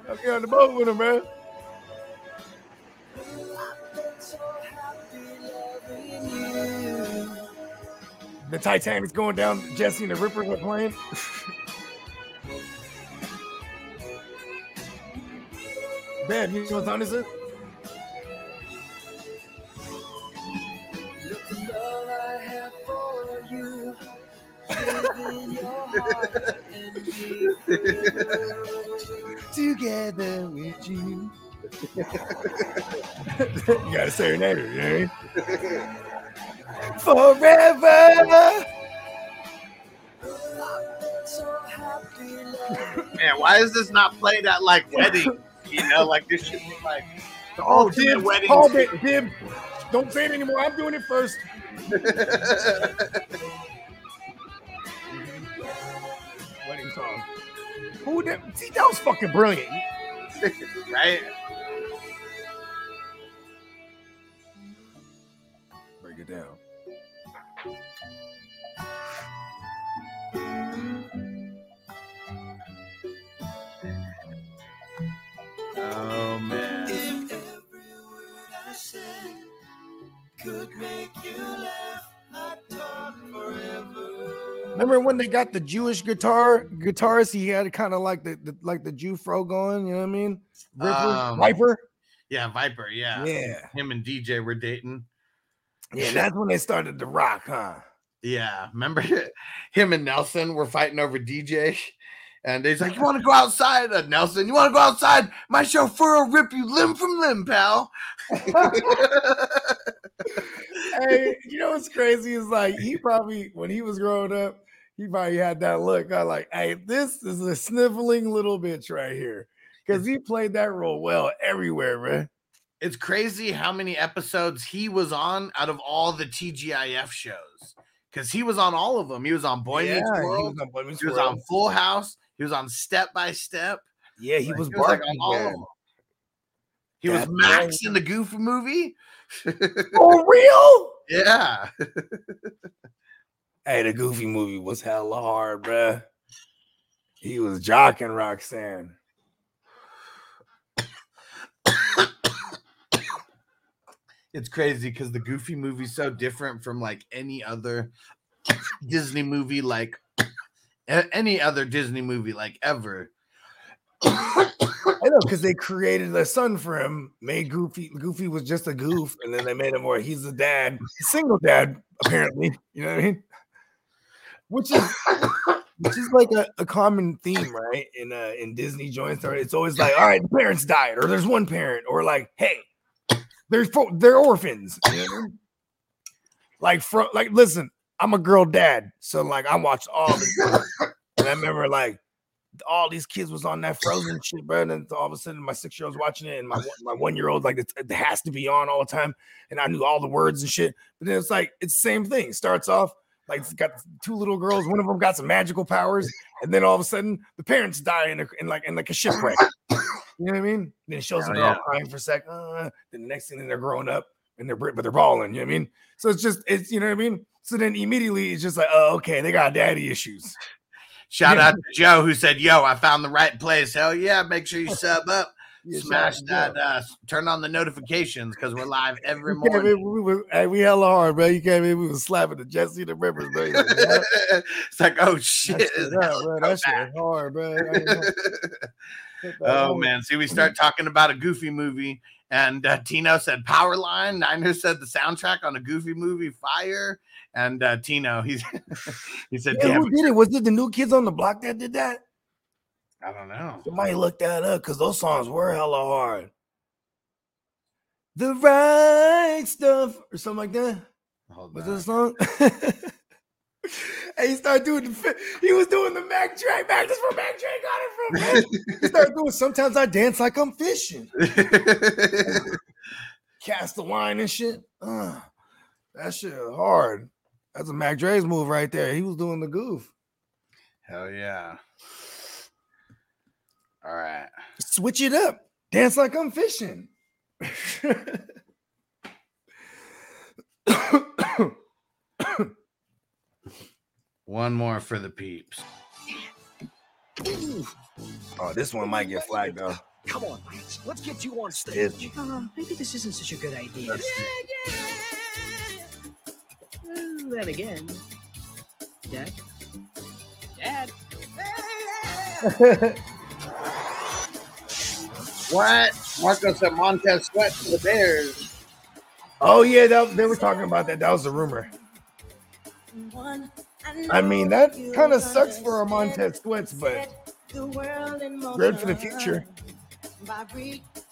I'll be on the boat with him, man. The Titanic's going down. Jesse and the Rippers are playing. *laughs* Bad, you know what time this is? Together with you. *laughs* you gotta say her name, you know I mean? Forever. Man, why is this not played at like wedding? You know, like this should be like Oh, ultimate Dib, wedding. called it, Dib. Don't say it anymore. I'm doing it first. Wedding song. Who did? See, that was fucking brilliant. *laughs* right? Break it down. Oh man. Remember when they got the Jewish guitar guitarist? He had kind of like the, the like the Jew fro going. You know what I mean? Ripper, Um, Viper. Yeah, Viper. Yeah. Yeah. Him and DJ were dating. Yeah, that's when they started to rock, huh? Yeah. Remember *laughs* him and Nelson were fighting over DJ? And he's like, You want to go outside? Uh, Nelson, you want to go outside? My chauffeur will rip you limb from limb, pal. *laughs* hey, you know what's crazy is like he *laughs* probably when he was growing up, he probably had that look. I like, hey, this is a sniveling little bitch right here. Because he played that role well everywhere, man. it's crazy how many episodes he was on out of all the TGIF shows. Because he was on all of them. He was on Boy Meets he World. was on Boy Meets He was on Full House. He was on Step by Step. Yeah, he Like, was he was, like, on all of them. He was Max right. in the Goofy movie. *laughs* For real? yeah. *laughs* Hey, the Goofy movie was hella hard, bruh. He was jocking Roxanne. It's crazy because the Goofy movie's so different from like any other Disney movie, like any other Disney movie, like ever. I know because they created a son for him, made Goofy. Goofy was just a goof, and then they made him where he's a dad, single dad, apparently. You know what I mean? Which is which is like a, a common theme, right? In uh in Disney joints, or it's always like, all right, the parents died, or there's one parent, or like, hey, they're they're orphans. Like from like, listen, I'm a girl dad, so like I watched all this, and I remember like all these kids was on that frozen shit, bro. And then all of a sudden, my six year old's watching it, and my my one year old like it, it has to be on all the time, and I knew all the words and shit. But then it's like it's the same thing. It starts off like it's got two little girls. One of them got some magical powers, and then all of a sudden, the parents die in, a, in like in like a shipwreck. You know what I mean? Then it shows them Oh, they're all crying for a sec. Uh, then the next thing, they're growing up and they're but they're balling. You know what I mean? So it's just it's you know what I mean. So then immediately it's just like, oh, okay, they got daddy issues. Shout Yeah. out to Joe who said, Yo, I found the right place. Hell yeah. Make sure you sub up. Smash that. Uh, turn on the notifications because we're live *laughs* every morning. in, we were hey, we hella hard, bro. You came in, we was slapping the Jesse the Rippers, bro. *laughs* It's like, oh shit. That shit up, bro. That shit hard, bro. I ain't know. Hit *laughs* that oh man. See, we start talking about a goofy movie, and uh, Tino said Powerline. Niner said the soundtrack on a goofy movie, Fire. And uh, Tino, he's he said, Yeah, who did it? Was it the new kids on the block that did that? I don't know. Somebody look that up because those songs were hella hard. The right stuff or something like that. Hold Was on. that a song? *laughs* and he started doing the he was doing the Mac Dre. Mac, that's where Mac Dre got it from. Man. he started doing sometimes I dance like I'm fishing. *laughs* Cast the line and shit. Uh, that shit is hard. That's a Mac Dre's move right there. He was doing the goof. Hell yeah. All right. Switch it up. Dance like I'm fishing. *coughs* One more for the peeps. Oh, this one might get flagged though. Come on, Lance. Let's get you on stage. Uh, maybe this isn't such a good idea. Well, then again, Dad. Dad. *laughs* What? Marco said Montez Sweat to the Bears. Oh yeah, that, they were talking about that. That was a rumor. I mean, that kind of sucks for a Montez Sweats, but good for the future.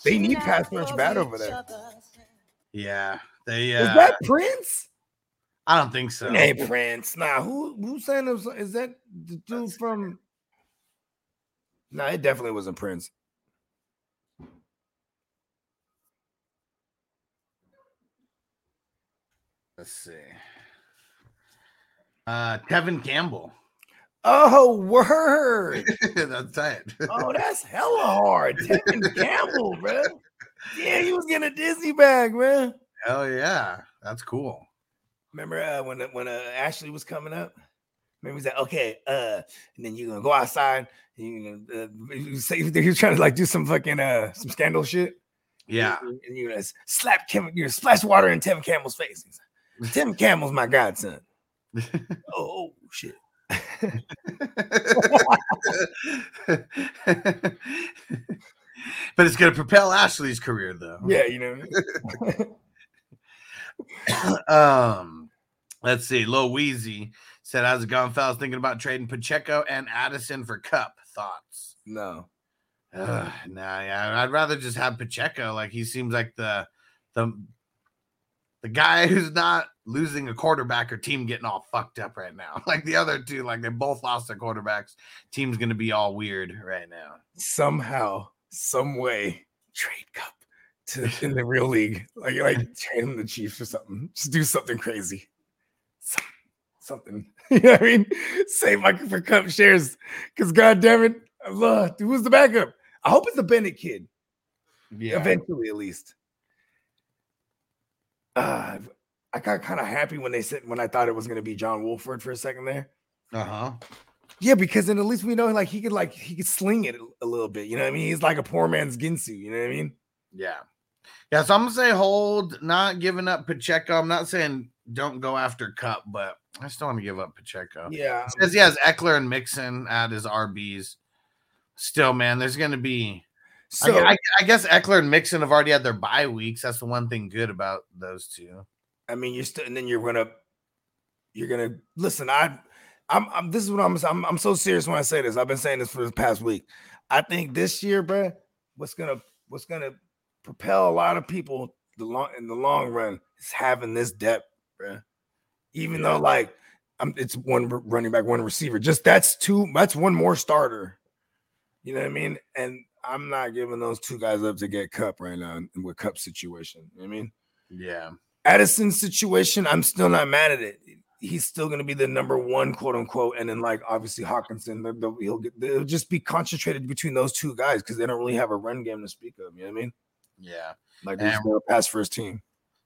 They need pass rush bad over there. Yeah, they. Is Uh, that Prince? I don't think so. Hey, Prince. Nah, who who saying it is that the dude from? Nah, it definitely wasn't Prince. Let's see. Uh, Tevin Campbell. Oh, word. *laughs* That's tight. Oh, that's hella hard. Tevin Campbell, bro. Yeah, he was getting a Disney bag, man. Hell yeah, that's cool. Remember uh, when when uh, Ashley was coming up? Remember he said, "Okay," uh, and then you're gonna go outside. You gonna uh, say he was trying to like do some fucking uh some scandal shit. Yeah, and, and you're gonna slap Kevin, you're gonna splash water in Tevin Campbell's face. He's like, Tevin Campbell's my godson. *laughs* oh shit. but it's gonna propel Ashley's career though. Yeah, you know. *laughs* um, let's see. Lil Weezy said, "How's it going, fellas? Thinking about trading Pacheco and Addison for Kupp. Thoughts? no. Nah, yeah, I'd rather just have Pacheco. Like he seems like the the the guy who's not losing a quarterback or team getting all fucked up right now. *laughs* Like the other two, like they both lost their quarterbacks. Team's gonna be all weird right now. Somehow, some way, trade Kupp to in the real league. Like *laughs* like trade him the Chiefs or something. Just do something crazy. Some- Something. *laughs* You know what I mean? Save my for Kupp shares. Cause god damn it. I love who's the backup? I hope it's the Bennett kid. Yeah, eventually at least. Uh, I got kind of happy when they said when I thought it was going to be John Wolford for a second there. uh huh. Yeah, because then at least we know like he could like he could sling it a, a little bit. You know what I mean? He's like a poor man's Ginsu. You know what I mean? Yeah. Yeah. So I'm gonna say hold, not giving up Pacheco. I'm not saying don't go after Kupp, but I still want to give up Pacheco. Yeah. because he has Ekeler and Mixon at his RBs. Still, man, there's gonna be. So I, I, I guess Ekeler and Mixon have already had their bye weeks. That's the one thing good about those two. I mean, you're still, and then you're gonna, you're gonna listen. I, I'm, I'm. This is what I'm. I'm. I'm so serious when I say this. I've been saying this for the past week. I think this year, bruh, what's gonna, what's gonna propel a lot of people the long in the long run is having this depth, bruh. Even though, like, I'm, it's one running back, one receiver. Just that's two. That's one more starter. You know what I mean? And I'm not giving those two guys up to get Kupp right now with Kupp situation. You know what I mean? Yeah. Addison's situation, I'm still not mad at it. He's still going to be the number one, quote unquote, and then like obviously Hockenson, he'll get, they'll just be concentrated between those two guys because they don't really have a run game to speak of. You know what I mean? Yeah. Like there's And- no pass for his team.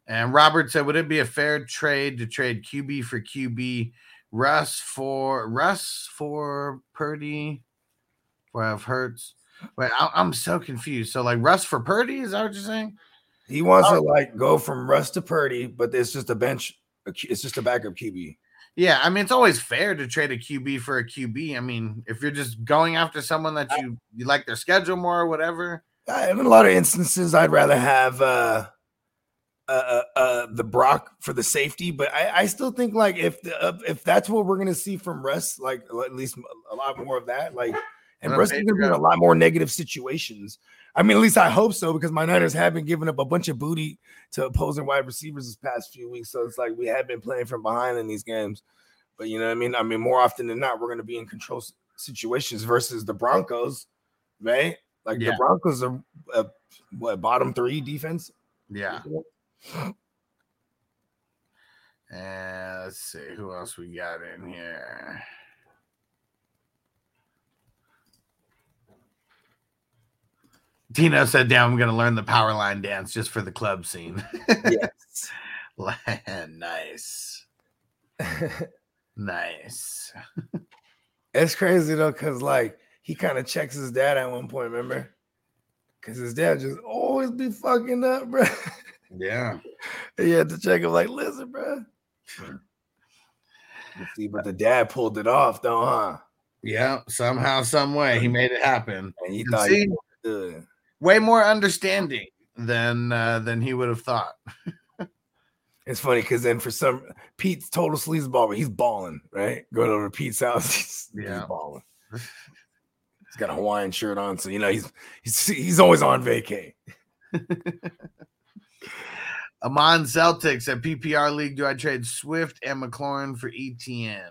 And Robert said, would it be a fair trade to trade QB for QB, Russ for Russ for Purdy, for have Hurts? Wait, I, I'm so confused. So like Russ for Purdy, is that what you're saying? He wants Oh. to like go from Russ to Purdy, but it's just a bench. It's just a backup QB. Yeah, I mean it's always fair to trade a QB for a QB. I mean, if you're just going after someone that you you like their schedule more or whatever. Uh, in a lot of instances, I'd rather have uh, uh, uh, uh, the Brock for the safety, but I, I still think like if the, if that's what we're gonna see from Russ, like at least a lot more of that, like, and Russ is gonna be in a lot more negative situations. I mean, at least I hope so because my Niners have been giving up a bunch of booty to opposing wide receivers this past few weeks, so it's like we have been playing from behind in these games. But you know what I mean? I mean, more often than not, we're gonna be in control situations versus the Broncos, right? Like Yeah. the Broncos are uh, what bottom three defense. Yeah. And let's see who else we got in here. Tino said, "Damn, I'm gonna learn the power line dance just for the club scene." Yes. *laughs* nice. Nice. It's crazy though, because like he kind of checks his dad at one point, remember? Because his dad just always be fucking up, bro. Yeah. *laughs* he had to check him, like, listen, bro. See, but the dad pulled it off, though, huh? Yeah. Somehow, some way, he *laughs* made it happen. And he And thought see, he good. Way more understanding than uh, than he would have thought. It's funny because then for some Pete's total sleazeball, but he's balling, right? Going over to Pete's house, *laughs* he's, Yeah. he's balling. He's got a Hawaiian shirt on, so you know he's he's he's always on vacay. *laughs* Amon Celtics at PPR League. Do I trade Swift and McLaurin for ETN?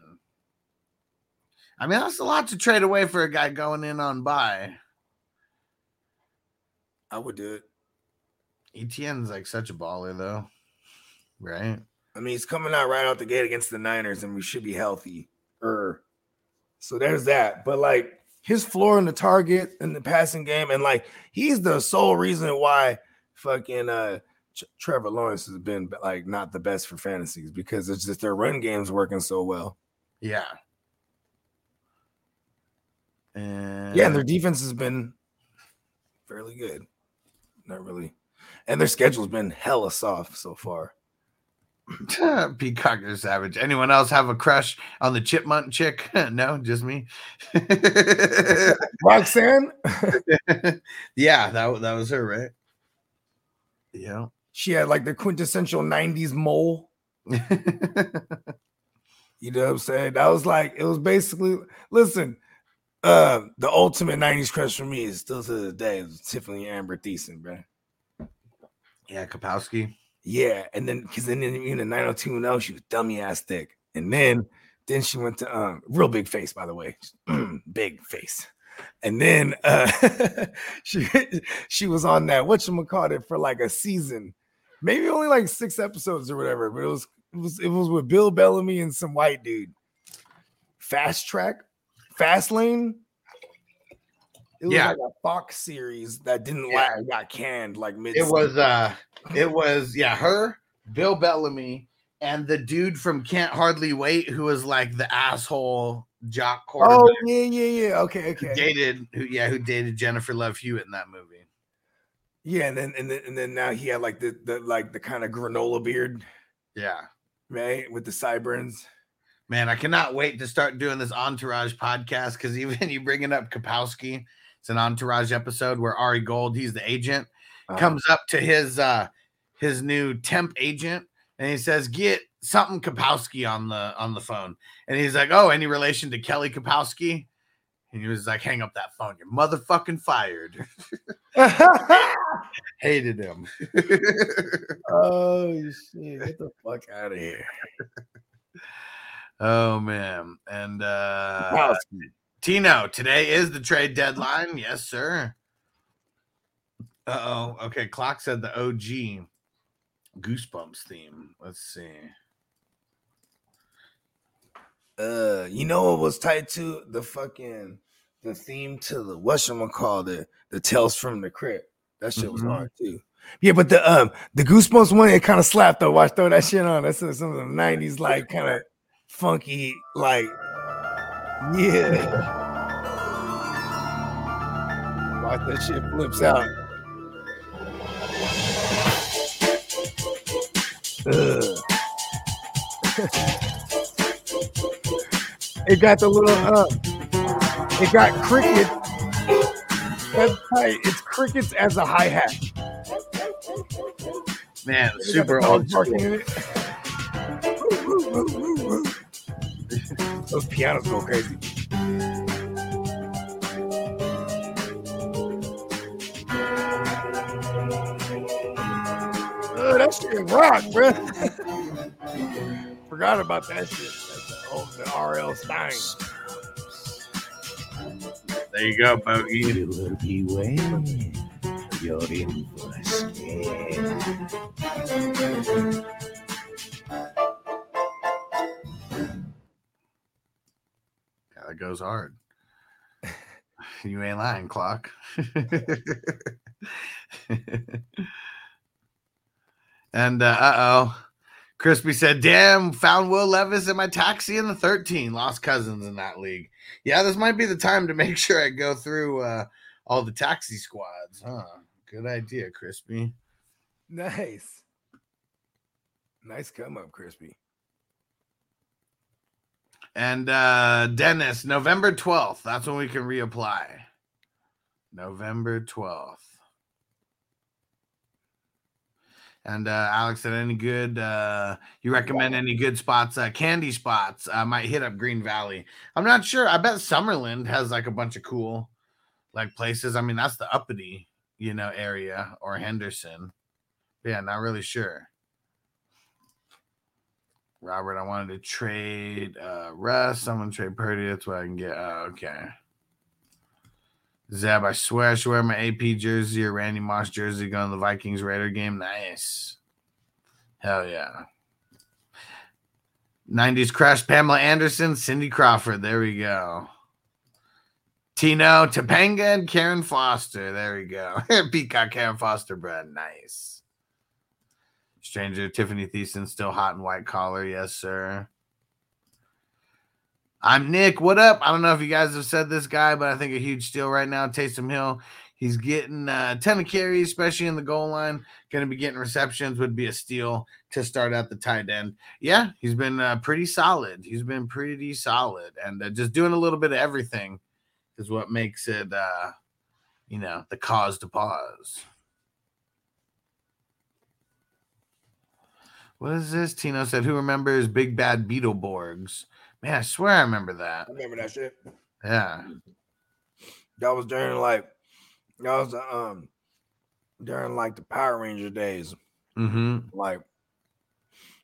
I mean, that's a lot to trade away for a guy going in on buy. I would do it. ETN's like such a baller, though, right? I mean, he's coming out right out the gate against the Niners, and we should be healthy. Er, so there's that. But like his floor in the target in the passing game, and like he's the sole reason why fucking uh Tr- Trevor Lawrence has been like not the best for fantasies because it's just their run game's working so well. Yeah. And Yeah, and their defense has been fairly good. Not really. And their schedule's been hella soft so far. *laughs* Peacock or Savage. Anyone else have a crush on the chipmunk chick? *laughs* no, just me. *laughs* Roxanne, yeah, that, that was her, right? Yeah. she had like the quintessential 90s mole. You know what I'm saying? That was like it was basically listen. Uh, the ultimate '90s crush for me is still to this day is Tiffani Amber Thiessen, bro. yeah, Kapowski. Yeah, and then because then in in the 90210 she was dummy ass thick, and then then she went to um real big face by the way, *clears throat* big face, and then uh *laughs* she she was on that what you call it for like a season, maybe only like six episodes or whatever, but it was it was it was with Bill Bellamy and some white dude. Fast track, fast lane. It was Yeah. like a Fox series that didn't Yeah. like got canned like mid. It was uh it was yeah, her, Bill Bellamy, and the dude from Can't Hardly Wait, who was like the asshole jock quarterback Oh yeah, yeah, yeah. Okay, who okay. dated who yeah, who dated Jennifer Love Hewitt in that movie. Yeah, and then and then and then now he had like the the like the kind of granola beard, Yeah. right, with the sideburns. Man, I cannot wait to start doing this Entourage podcast because *laughs* even you bringing up Kapowski, it's an Entourage episode where Ari Gold, he's the agent, Uh, comes up to his uh his new temp agent and he says, "Get something Kapowski on the on the phone." And he's like, "Oh, any relation to Kelly Kapowski?" And he was like, "Hang up that phone. You're motherfucking fired." *laughs* Hated him. *laughs* oh shit! Get the fuck out of here. Oh man. And uh. Tino, today is the trade deadline. Yes, sir. Uh oh. Okay. Clock said the OG Goosebumps theme. Let's see. Uh, you know what was tied to the fucking the theme to the whatchamacall, the the Tales from the Crypt. That shit was Mhm. hard too. Yeah, but the um the Goosebumps one, it kind of slapped though. Watch throw that shit on. That's some some of the nineties like kind of funky, like yeah. Watch that shit flips out. It got the little uh it got cricket. That's tight. It's crickets as a hi-hat. Man, super old school. *laughs* in it. Those pianos go crazy. Oh, that shit is rock, bro. Forgot about that shit. That's the, oh, the R.L. Stine. There you go, Bogey. You will beware. You're in for a scare. That goes hard. *laughs* you ain't lying, clock. *laughs* and uh oh. Crispy said, "Damn, found Will Levis in my taxi in the 13. Lost cousins in that league. Yeah, this might be the time to make *laughs* sure I go through uh, all the taxi squads. Huh? Good idea, Crispy. Nice. Nice come up, Crispy. And uh, Dennis, November 12th. That's when we can reapply. November 12th. And uh, Alex said, any good? Uh, you recommend any good spots? Uh, candy spots. I might hit up Green Valley. I'm not sure. I bet Summerlin has like a bunch of cool like places. I mean, that's the uppity, you know, area or Henderson. Yeah, not really sure. Robert, I wanted to trade uh Russ. I'm gonna trade Purdy. That's what I can get. Oh, okay. Zab, I swear I should wear my AP jersey or Randy Moss jersey going to the Vikings Raider game. Nice. Hell yeah. 90s crush Pamela Anderson, Cindy Crawford. There we go. Tino Topanga and Karen Foster. There we go. *laughs* Peacock Karen Foster bread. Nice. Stranger Tiffani Thiessen still hot and white collar. Yes, sir. I'm Nick. What up? I don't know if you guys have said this guy, but I think a huge steal right now. Taysom Hill. He's getting uh, a ton of carries, especially in the goal line. Going to be getting receptions. Would be a steal to start at the tight end. Yeah, he's been uh, pretty solid. He's been pretty solid, and uh, just doing a little bit of everything is what makes it, uh, you know, the cause to pause. What is this? Tino said, "Who remembers Big Bad Beetleborgs?" Man, I swear I remember that. I remember that shit. Yeah. That was during like that was um during like the Power Ranger days. Mm-hmm. Like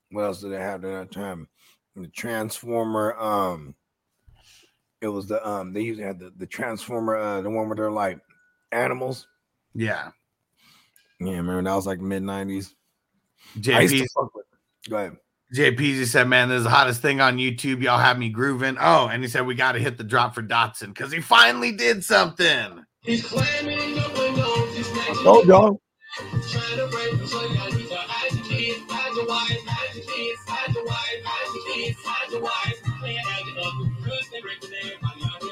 what else did they have at that time? The Transformer, um it was the um they usually had the, the Transformer, uh the one where they're like animals. Yeah. Yeah, remember that was like mid nineties. I used JP to go ahead. JP just said, "Man, this is the hottest thing on YouTube. Y'all have me grooving." Oh, and he said we got to hit the drop for Dotson because he finally did something. He's climbing Oh y'all. Up because they breaking everybody out here.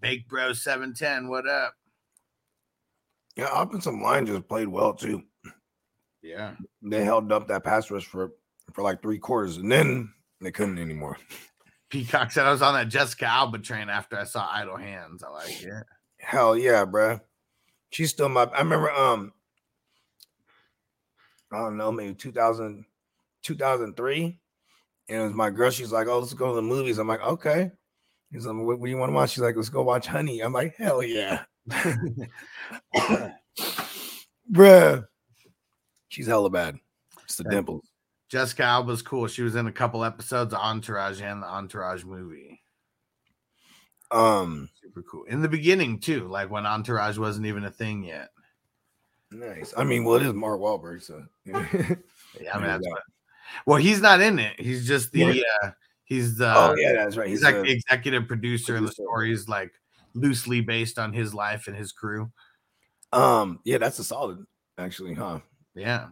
Bake Bro seven ten, what up? Yeah, offensive line just played well too. Yeah, They held up that pass rush for for like three quarters, and then they couldn't anymore. *laughs* Peacock said I was on that Jessica Alba train after I saw Idle Hands. I like it. Hell yeah, bruh. She's still my. I remember. Um, I don't know, maybe 2000, 2003. And it was my girl. She's like, "Oh, let's go to the movies." I'm like, "Okay." He's like, "What, what do you want to watch?" She's like, "Let's go watch Honey." I'm like, "Hell yeah, *laughs* *coughs* bruh." She's hella bad. It's the dimples. Jessica Alba's cool. She was in a couple episodes of Entourage and the Entourage movie. Um, Super cool. In the beginning too, like when Entourage wasn't even a thing yet. nice. I mean, well, it is Mark Wahlberg, so *laughs* Yeah, I mean, that's what, well, he's not in it. He's just the uh he's the oh yeah, that's right. he's, He's, like the executive producer, and the producer. story is like loosely based on his life and his crew. um, yeah, that's a solid actually, huh? Yeah.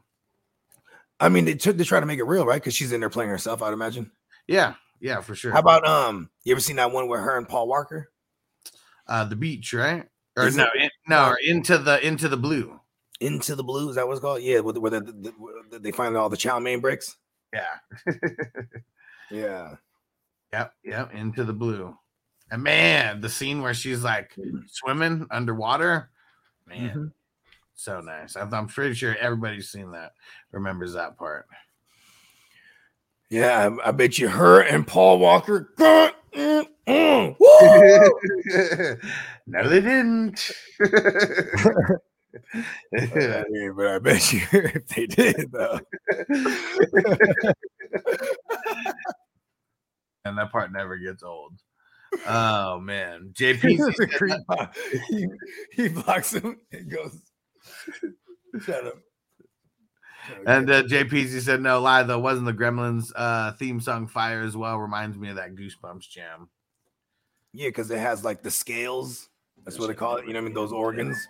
I mean, they took they try to make it real, right? Because she's in there playing herself, I'd imagine. Yeah, yeah, for sure. How about um? You ever seen that one with her and Paul Walker? uh the beach, right? Or Is no, it- in, no, or into the into the blue. Into the Blue, is that what it's called? Yeah, where, the- where the, the- they find all the chow mein bricks. Yeah. *laughs* Yeah, Yep, yep, into the blue. And man, the scene where she's like swimming underwater, man, Mhm. So nice. I'm, I'm pretty sure everybody's seen that, remembers that part. yeah. I, I bet you her and Paul Walker. *laughs* No, they didn't. I *laughs* mean, but I bet you *laughs* if they did though. and that part never gets old. Oh man, JP. A creep. he, he blocks him and goes, *laughs* "Shut up." And uh, JPZ said, "No lie though, wasn't the Gremlins uh, theme song fire as well? Reminds me of that Goosebumps jam." yeah, because it has like the scales. That's what they call it. You know what I mean? Those organs.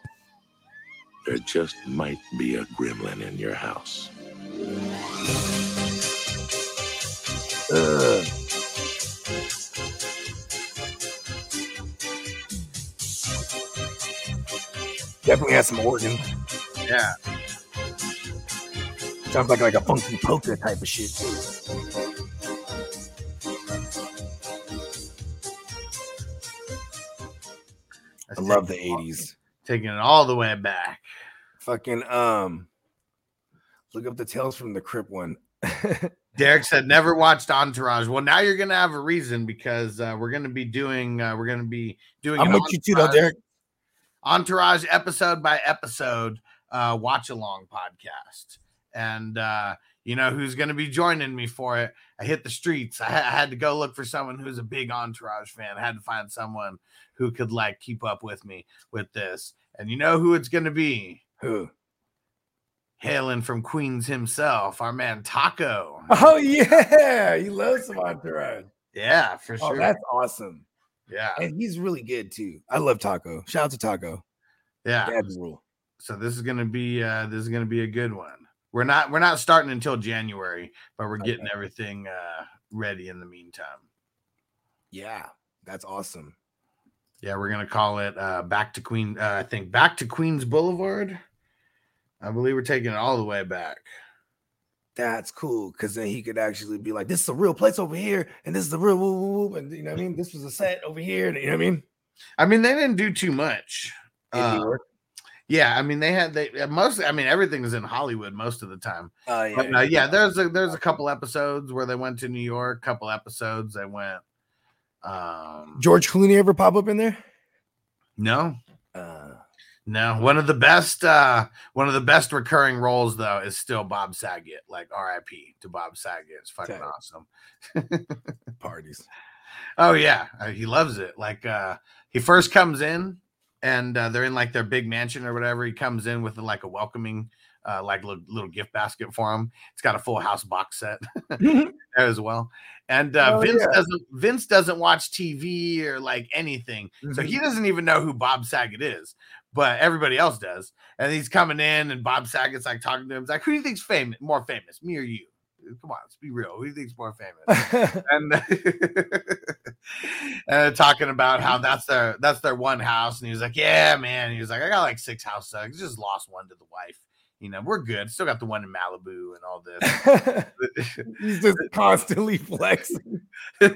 There just might be a gremlin in your house. Ugh. Definitely has some organ. Yeah. Sounds like like a funky polka type of shit too. I love the '80s. Taking it all the way back. Fucking um, look up the Tales from the Crypt one. *laughs* Derek said never watched Entourage. Well, now you're gonna have a reason because uh, we're gonna be doing uh, we're gonna be doing I'm with you too, though, Derek. Entourage episode by episode uh, watch along podcast. And uh, you know who's going to be joining me for it? I hit the streets. I, I had to go look for someone who's a big Entourage fan. I had to find someone who could like keep up with me with this. And you know who it's going to be? Who? Hailing from Queens himself, our man Taco. Oh yeah, he loves some Entourage. Yeah, for Oh, sure. that's awesome. yeah, And he's really good too. I love Taco. Shout out to Taco. yeah. Rule. So this is gonna be uh this is gonna be a good one. We're not we're not starting until January, but we're getting everything uh ready in the meantime. Yeah, that's awesome. Yeah, we're gonna call it uh back to Queen uh, I think back to Queens Boulevard. I believe we're taking it all the way back. That's cool because then he could actually be like, "This is a real place over here, and this is the real woo woo woo," and you know what I mean. This was a set over here, and you know what I mean. I mean, they didn't do too much. In Uh. Yeah, I mean, they had they uh, most. I mean, everything is in Hollywood most of the time. Oh yeah, But uh, yeah, there's a there's a couple episodes where they went to New York. Couple episodes they went. Um, George Clooney ever pop up in there? no, Uh, No, one of the best uh one of the best recurring roles though is still Bob Saget. Like RIP to Bob Saget. It's fucking Okay. awesome. *laughs* parties. Oh yeah, uh, he loves it. Like uh he first comes in and uh, they're in like their big mansion or whatever. He comes in with like a welcoming uh like little, little gift basket for him. It's got a full house box set *laughs* there as well. And uh Oh, Vince yeah. doesn't Vince doesn't watch TV or like anything. So he doesn't even know who Bob Saget is, but everybody else does. And he's coming in, and Bob Saget's like talking to him. He's like, "Who do you think's famous? More famous, me or you? Come on, let's be real. Who do you think's more famous?" *laughs* and *laughs* and talking about how that's their that's their one house. And he was like, "Yeah, man." He was like, "I got like six houses. I just lost one to the wife. You know, we're good. Still got the one in Malibu and all this." *laughs* He's just constantly flexing. hey,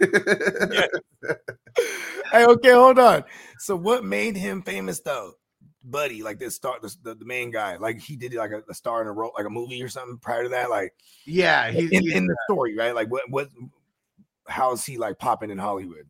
okay, hold on. So, what made him famous though, Buddy? Like this star, the, the, the main guy. Like he did like a, a star in a role, like a movie or something prior to that. Like yeah, he, in, in the story, right? Like what what? How is he like popping in Hollywood?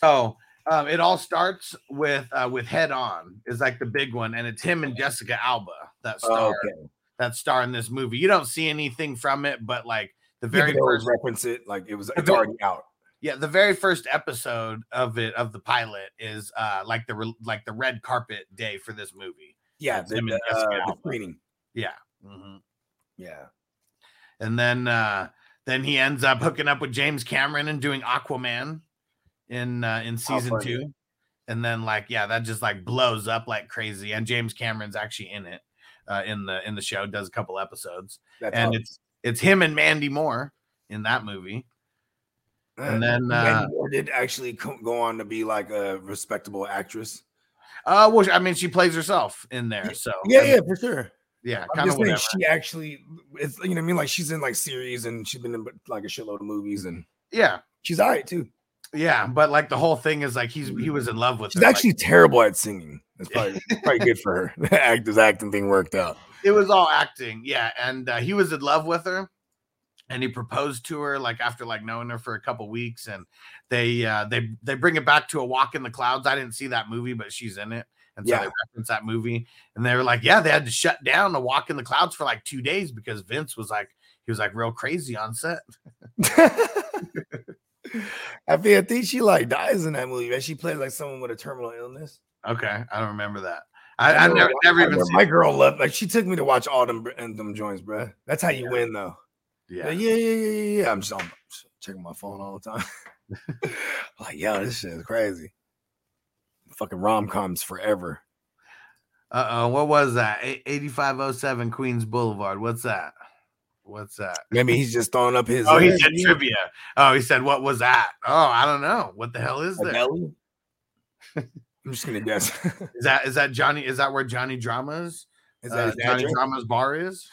So um, it all starts with uh, with Head On is like the big one, and it's him and Jessica Alba that star okay, that star in this movie. You don't see anything from it, but like the very always first, reference it like it was it's already out. Yeah, the very first episode of it of the pilot is uh like the re- like the red carpet day for this movie. Yeah, the, the, uh, the screening. Yeah. Mhm. Yeah, And then uh then he ends up hooking up with James Cameron and doing Aquaman in uh in season funny. two. And then like yeah, that just like blows up like crazy. And James Cameron's actually in it uh in the in the show, does a couple episodes. that's and awesome. it's it's him and Mandy Moore in that movie. And then, Mandy uh, did actually go on to be like a respectable actress. Uh well I mean she plays herself in there. So Yeah, I mean, yeah, for sure. yeah, kind of she actually it's you know I mean like she's in like series and she's been in like a shitload of movies and Yeah, she's all right too. yeah, but like the whole thing is like he's he was in love with She's her. like, actually terrible at singing. It's *laughs* probably probably good for her. *laughs* The act this acting thing worked out. it was all acting yeah and uh, he was in love with her and he proposed to her like after like knowing her for a couple weeks and they uh they they bring it back to a walk in the clouds i didn't see that movie but she's in it and so Yeah. they reference that movie and they were like yeah they had to shut down the walk in the clouds for like two days because vince was like he was like real crazy on set *laughs* I mean, I think she like dies in that movie. Right? She plays like someone with a terminal illness. okay i don't remember that i, I know, never, never I even my girl loved like she took me to watch all them and them joints, bro. That's how you win though. Yeah Yeah, yeah, yeah, yeah, yeah. I'm just I'm checking my phone all the time. *laughs* like, yo, this shit is crazy. Fucking rom coms forever. uh-oh what was that A- 8507 queens boulevard what's that What's that? Maybe he's just throwing up his. Oh, he uh, said trivia. Oh, he said, "What was that?" Oh, I don't know. What the hell is that? *laughs* I'm just gonna guess. *laughs* Is that is that Johnny? Is that where Johnny Dramas? Is uh, that dad Johnny? Drama's bar is?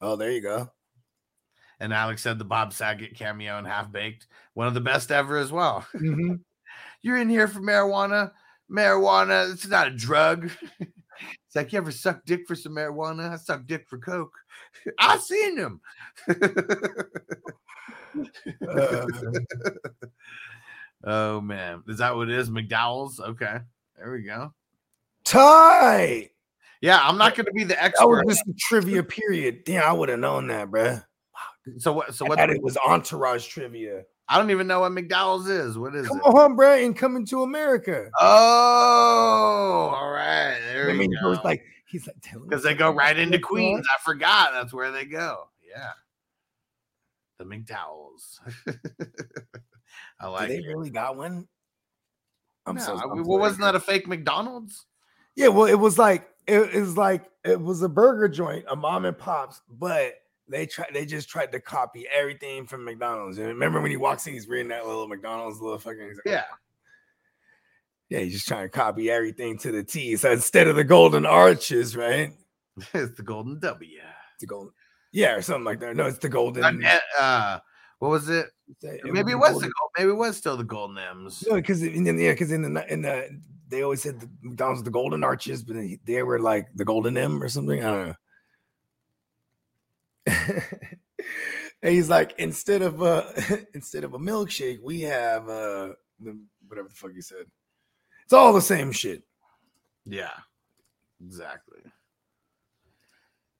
Oh, there you go. And Alex said the Bob Saget cameo in Half Baked, one of the best ever as well. *laughs* Mhm. You're in here for marijuana. Marijuana, it's not a drug. *laughs* It's like you ever suck dick for some marijuana? I suck dick for coke. *laughs* I seen him. Uh, oh man, is that what it is? McDowell's. Okay, there we go. tight. Yeah, I'm not going to be the That expert. was just a trivia period. Damn, I would have known that, bruh. So what? So what? thought it was entourage trivia. I don't even know what McDonald's is. What is Come it? on, bruh, and coming to America. Oh, all right. There I mean, you he was like, he's like, tell him because they go right into Queens. I forgot that's where they go. Yeah, the McDowells. *laughs* I like Do it. they really got one? I'm No, so. I- I'm well, so wasn't that a fake McDonald's? Yeah, well, it was like it, it was like it was a burger joint, a mom and pops, but they tried they just tried to copy everything from McDonald's. And remember when he walks in, he's reading that little McDonald's little fucking like, Yeah, yeah, he's just trying to copy everything to the T. So instead of the golden arches, right? *laughs* it's the Golden W. The golden, yeah, or something like that. No, it's the golden. Uh, what was it? it Maybe it was golden- the gold. Maybe it was still the Golden M's. No, because in the yeah, because in the in the they always said the McDonald's the golden arches, but they were like the golden M or something. I don't know. *laughs* and he's like, instead of uh *laughs* instead of a milkshake, we have uh whatever the fuck he said. It's all the same shit. Yeah, exactly.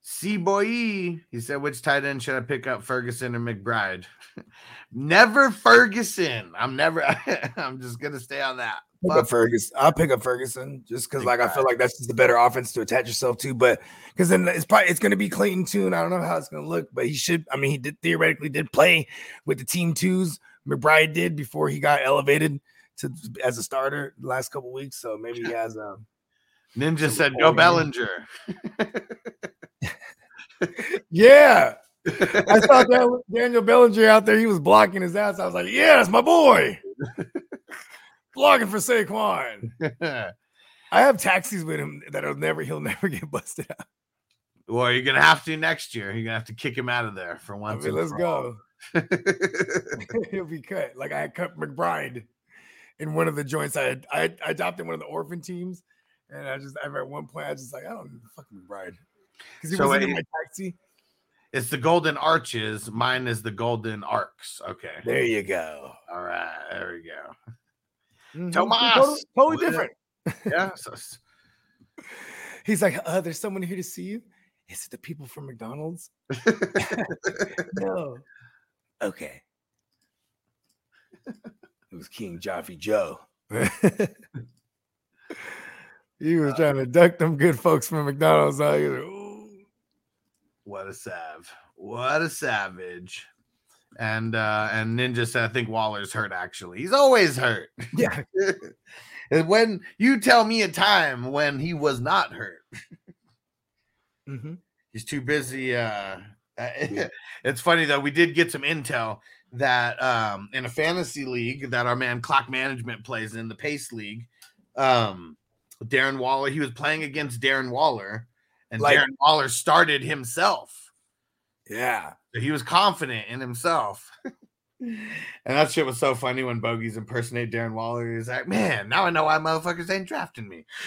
C boy, he said, which tight end should I pick up, Ferguson or McBride? *laughs* never Ferguson. I'm never. *laughs* I'm just gonna stay on that. Pick up Ferguson. I'll pick up Ferguson just because, like, I feel like that's just the better offense to attach yourself to. But because then it's probably it's going to be Clayton too, and I don't know how it's going to look. But he should. I mean, he did theoretically did play with the team twos. McBride did before he got elevated to as a starter the last couple weeks. So maybe he *laughs* has um. Ninja said, "Go. Bellinger." Yeah, I saw Dan- Daniel Bellinger out there. He was blocking his ass. I was like, yeah, that's my boy. blocking for Saquon. I have taxis with him that'll never he'll never *laughs* get busted out. well, you're gonna have to next year. You're gonna have to kick him out of there for I once. mean, let's go. *laughs* *laughs* he'll be cut. Like I cut McBride in one of the joints. I had, I, I adopted one of the orphan teams, and I just I at one point I was just like I don't need fuck McBride because he So was in my taxi. it's the golden arches. Mine is the golden arcs. Okay. There you go. All right. There we go. Mhm. Tomas! totally, totally different. Yeah. *laughs* so- He's like, uh, there's someone here to see you. Is it the people from McDonald's? *laughs* *laughs* no. Okay. It was King Jaffe Joe. he was trying to duck them good folks from McDonald's. Out. He was like, "Ooh." What a sav. What a savage. And uh and Ninja said I think Waller's hurt actually. He's always hurt. Yeah. *laughs* and when you tell me a time when he was not hurt, Mhm. he's too busy uh *laughs* it's funny though we did get some intel that um in a fantasy league that our man clock management plays in the pace league um darren waller he was playing against darren waller and Like- darren waller started himself Yeah. so he was confident in himself *laughs* and that shit was so funny when bogies impersonate darren waller he's like man now i know why motherfuckers ain't drafting me *laughs*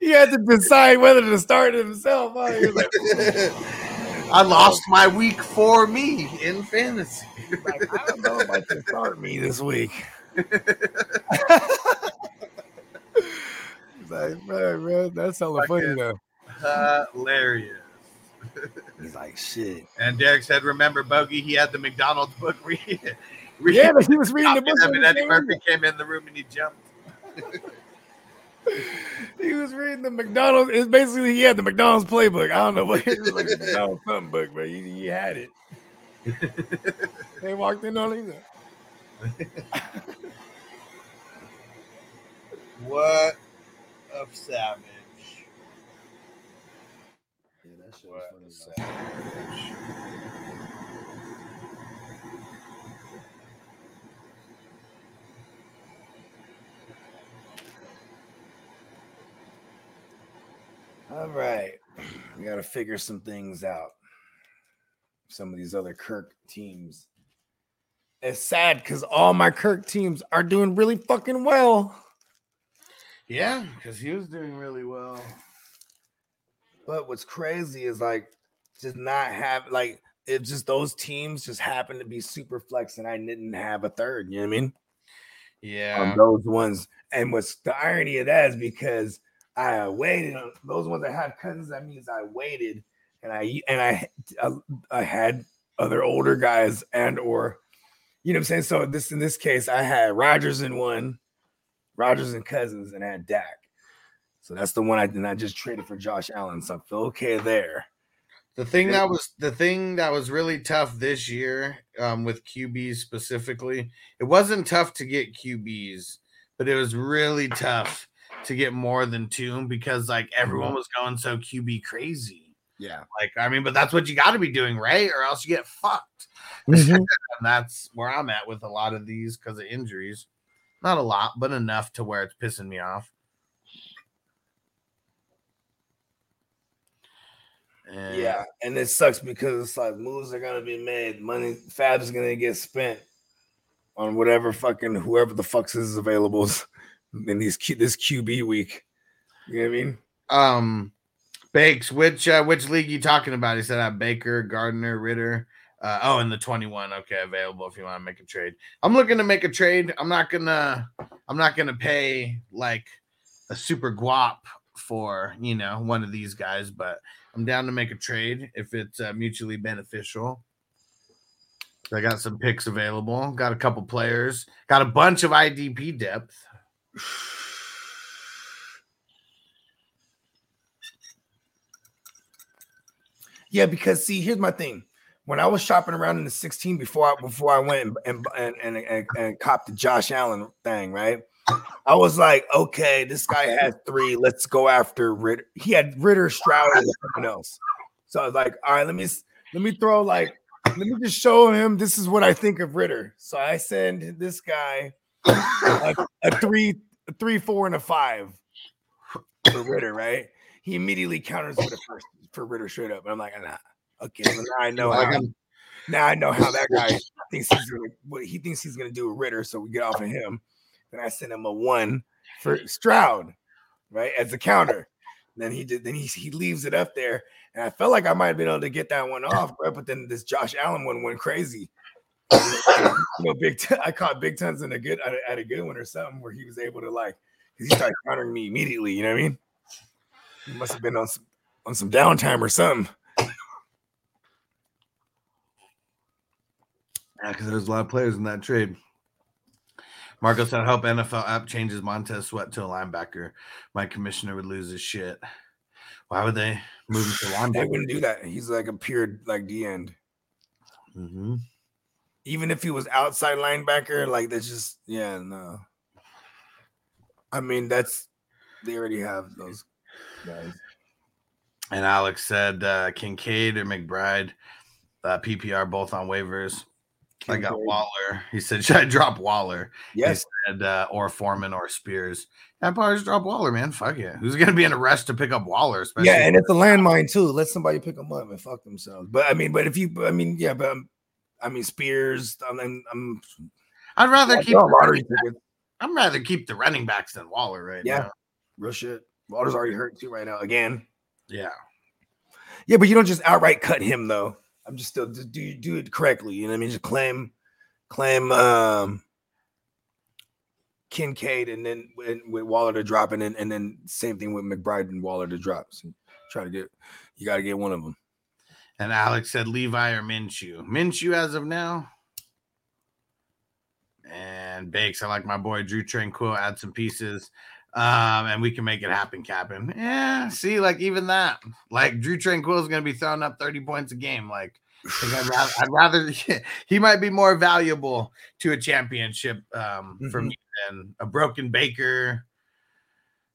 he had to decide whether to start himself. huh? Like, *laughs* I lost my week for me in fantasy. like, I don't know if I can start me this week. Like, man, man, that's hella funny though. Hilarious. He's like, shit. And Derek said, "Remember Bogey? He had the McDonald's book read. *laughs* read Yeah, but he was reading the book. and Eddie came Murphy in. came in the room and he jumped. *laughs* He was reading the McDonald's. It's basically he had the McDonald's playbook. I don't know what *laughs* it was like McDonald's something book, but he, he had it. they walked in on him. What a savage! Yeah, that shit All right. We got to figure some things out. Some of these other Kirk teams. It's sad because all my Kirk teams are doing really fucking well. Yeah, because he was doing really well. But what's crazy is like just not have like it just those teams just happened to be super flex and I didn't have a third. You know what I mean? Yeah. On those ones. And what's the irony of that is because I waited on those ones that have cousins. That means I waited and I and I I, I had other older guys and or you know what I'm saying. So this in this case, I had Rodgers in one, Rodgers and Cousins, and add Dak. So that's the one I and I just traded for Josh Allen. So I feel okay there. The thing that was the thing that was really tough this year um, with QBs specifically, it wasn't tough to get QBs, but it was really tough to get more than two because like everyone was going so QB crazy. Yeah. Like I mean, but that's what you got to be doing, right? Or else you get fucked. *laughs* Mm-hmm. and that's where I'm at with a lot of these because of injuries. Not a lot, but enough to where it's pissing me off. And Yeah, and it sucks because it's like moves are gonna be made, money FAAB's gonna get spent on whatever fucking whoever the fucks is available *laughs* in these Q, this QB week. You know what I mean? Um, Bakes, which uh, which league you talking about? He said I Baker, Gardner, Ridder. Uh, oh, in the 21. Okay, available if you want to make a trade. I'm looking to make a trade. I'm not gonna I'm not gonna pay like a super guap for you know one of these guys, but I'm down to make a trade if it's uh, mutually beneficial. I got some picks available. Got a couple players. Got a bunch of IDP depth. Yeah, because see, here's my thing. When I was shopping around in the 16 before I before I went and and and, and, and copped the Josh Allen thing, right? I was like, okay, this guy has three. Let's go after Ridder. He had Ridder, Stroud, and someone else. So I was like, all right, let me let me throw like let me just show him this is what I think of Ridder. So I send this guy a, a three, a three, four, and a five for Ridder, right? He immediately counters with a first for Ridder straight up. And I'm like, nah. Okay, now I know how, now I know how that guy thinks he's gonna what he thinks he's gonna do with Ridder, so we get off of him. Then I send him a one for Stroud, right? As a counter. Then he did then he he leaves it up there. And I felt like I might have been able to get that one off, bro, but then this Josh Allen one went crazy. you know, big T- I caught big tons in a good at a, at a good one or something where he was able to like 'cause he started countering me immediately. You know what I mean? He must have been on some on some downtime or something. Yeah, because there's a lot of players in that trade. Marco said, I hope NFL app changes Montez Sweat to a linebacker. My commissioner would lose his shit. Why would they move him to *sighs* linebacker? They wouldn't do that. He's like a pure like D end. hmm Even if he was outside linebacker, like that's just yeah, no. I mean, that's they already have those guys. And Alex said uh, Kincaid or McBride, uh, PPR both on waivers. I got. Waller. He said, Should I drop Waller? Yes, He said, uh, or Foreman or Spears. I'd probably just drop Waller, man. Fuck it. Who's going to be in a rush to pick up Waller? Especially yeah, and it's a landmine too. Let somebody pick them up and fuck themselves. But I mean, but if you, I mean, yeah, but um, I mean, Spears. I mean, I'm. I'd rather Yeah, keep the lottery. I'd rather keep the running backs than Waller right Yeah. now. Real shit. Waller's already hurt too right now again. Yeah. Yeah, but you don't just outright cut him though. I'm just still do do, it correctly. You know what I mean? Just claim claim um Kincaid and then and with Waller to drop and then and then same thing with McBride and Waller to drop. So try to get you got to get one of them. And Alex said Levi or Minshew. Minshew as of now. And Bakes, I like my boy Drew Tranquill. Add some pieces. Um, and we can make it happen, Captain. Yeah, see, like even that, like Drew Tranquill is gonna be throwing up 30 points a game. Like, I'd rather, I'd rather *laughs* he might be more valuable to a championship um for me than a broken Baker.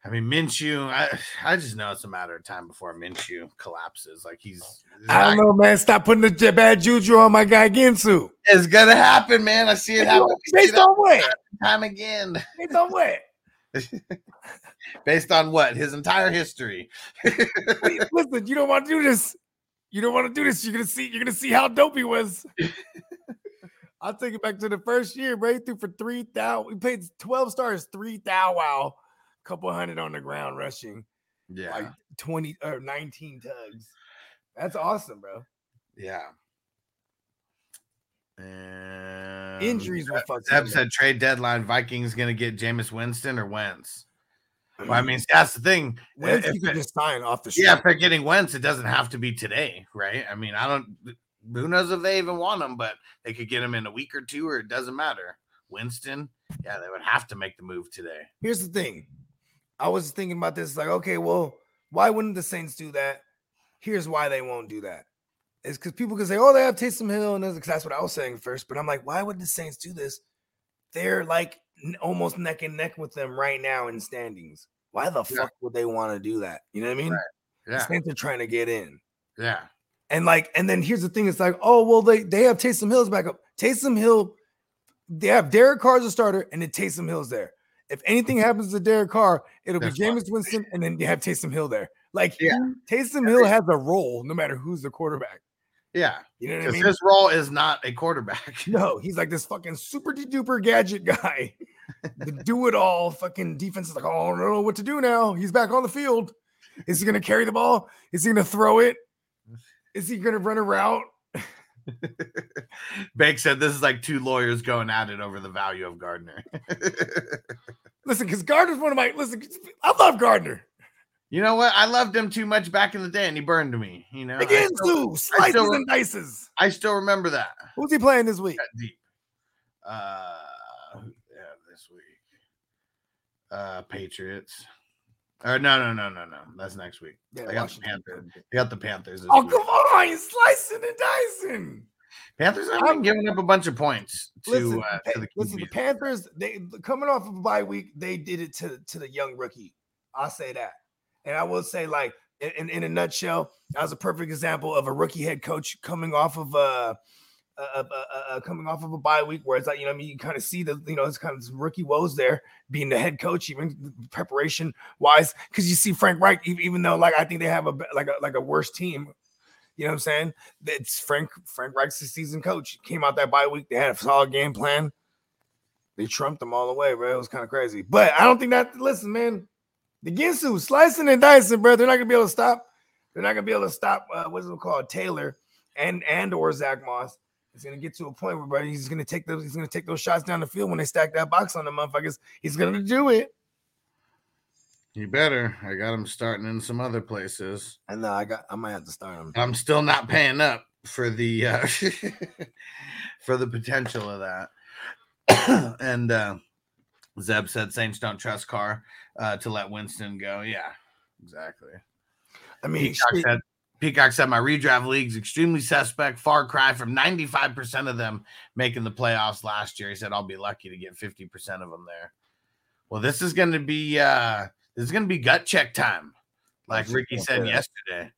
I mean, Minshew, I, I just know it's a matter of time before Minshew collapses. Like he's, I don't know, man. Stop putting the bad juju on my guy Ginsu. It's gonna happen, man. I see it happen. Based on what? time again. Based on what? *laughs* Based on what? His entire history. *laughs* Listen, you don't want to do this. You don't want to do this. You're gonna see. You're gonna see how dope he was. *laughs* I'll take it back to the first year. He threw for three thousand. We paid twelve stars, three thou wow, couple hundred on the ground rushing, Yeah. like twenty or nineteen tugs. That's awesome, bro. yeah. And Injuries will fuck Zeb said trade deadline Vikings gonna get Jameis Winston or Wentz. Well, I mean, *clears throat* that's the thing. Wentz, If you can just sign off the street. yeah, if they're getting Wentz, it doesn't have to be today, right? I mean, I don't. Who knows if they even want him, but they could get him in a week or two, or it doesn't matter. Winston, yeah, they would have to make the move today. Here's the thing. I was thinking about this, like, okay, well, why wouldn't the Saints do that? Here's why they won't do that. It's because people can say, oh, they have Taysom Hill, and because that's what I was saying first. But I'm like, why would the Saints do this? They're like almost neck and neck with them right now in standings. Why the Yeah. fuck would they want to do that? You know what I mean? The Yeah, Saints are trying to get in. yeah, And like, and then here's the thing: it's like, oh well, they they have Taysom Hill's back up. Taysom Hill, they have Derek Carr as a starter, and then Taysom Hill's there. If anything *laughs* happens to Derek Carr, it'll That's be. Jameis Winston, and then you have Taysom Hill there. Like, Yeah. Taysom Hill has a role no matter who's the quarterback. Yeah. You know what I mean? his role is not a quarterback. *laughs* No, he's like this fucking super duper gadget guy, the do it all fucking defense is like, oh, I don't know what to do now. He's back on the field. Is he going to carry the ball? Is he going to throw it? Is he going to run a route? *laughs* Bank said this is like two lawyers going at it over the value of Gardner. *laughs* Listen, because Gardner's one of my listen. I love Gardner. You know what? I loved him too much back in the day, and he burned me. You know, Again, Sue, slices still- and dices. I still remember that. Who's he playing this week? Deep. Uh, yeah, this week. Uh, Patriots. Or no, no, no, no, no. That's next week. Yeah, I got the Panthers. I got the Panthers. This Oh, week. come on, he's slicing and dicing. Panthers have been giving up a bunch of points to, Listen, uh, to the listen, the Panthers, they coming off of a bye week, they did it to, to the young rookie. I'll say that. And I will say, like, in, in, a nutshell, that was a perfect example of a rookie head coach coming off of a, uh, uh, uh, coming off of a bye week, where it's like you know, I mean, you kind of see the you know, it's kind of rookie woes there, being the head coach, even preparation wise, because you see Frank Reich, even, though like I think they have a like a like a worse team, you know what I'm saying? It's Frank Frank Reich's season coach. Came out that bye week, they had a solid game plan. They trumped them all the way, bro. It was kind of crazy, but I don't think that. Listen, man, the Ginsu slicing and dicing, bro. They're not gonna be able to stop. They're not gonna be able to stop. Uh, what's it called, Taylor and and or Zach Moss. It's gonna get to a point where, bro, he's gonna take those. He's gonna take those shots down the field when they stack that box on the motherfuckers. He's gonna do it. You better. I got him starting in some other places. And no, I got. I might have to start him. I'm still not paying up for the uh, *laughs* for the potential of that. *clears throat* and uh, Zeb said Saints don't trust Carr uh, to let Winston go. Yeah, exactly. I mean, Peacock said, Peacock said my redraft league's extremely suspect. Far cry from 95% of them making the playoffs last year. He said I'll be lucky to get 50% of them there. Well, this is going to be uh this is going to be gut check time, like Ricky said yesterday.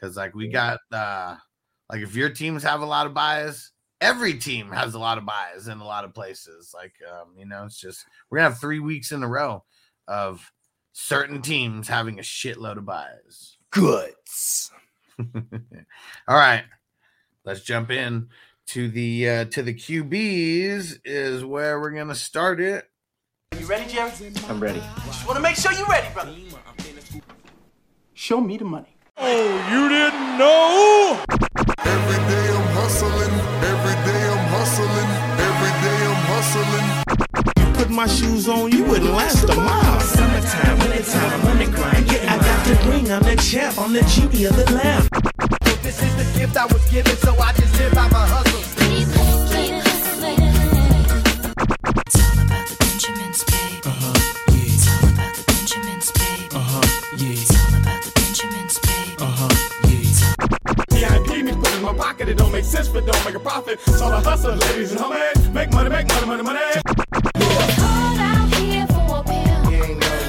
Because like we got uh like if your teams have a lot of bias, every team has a lot of buys in a lot of places. Like um, you know, it's just we're gonna have three weeks in a row of certain teams having a shitload of buys. goods. *laughs* All right, let's jump in to the uh, to the QBs is where we're gonna start it. Are You ready, Jerry? I'm ready. Just want to make sure you're ready, brother. Show me the money. Oh, you didn't know? Every day I'm hustling, day I'm put my shoes on, you wouldn't last a mile. Summertime, wintertime, I'm on the grind. Yeah, I got the ring, I'm the champ, I'm the genie of the lamp. This is the gift I was given, so I just live by my hustle. my pocket. It don't make sense, but don't make a profit. So I hustle, ladies and homies. Make money, make money, money, money. Out here for a bill.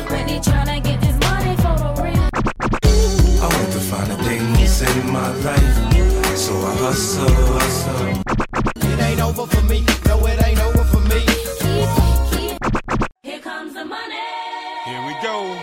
When tryna get this money for a real. I want to find a thing to save my life. So I hustle, hustle. It ain't over for me. No, it ain't over for me. Here comes the money. Here we go.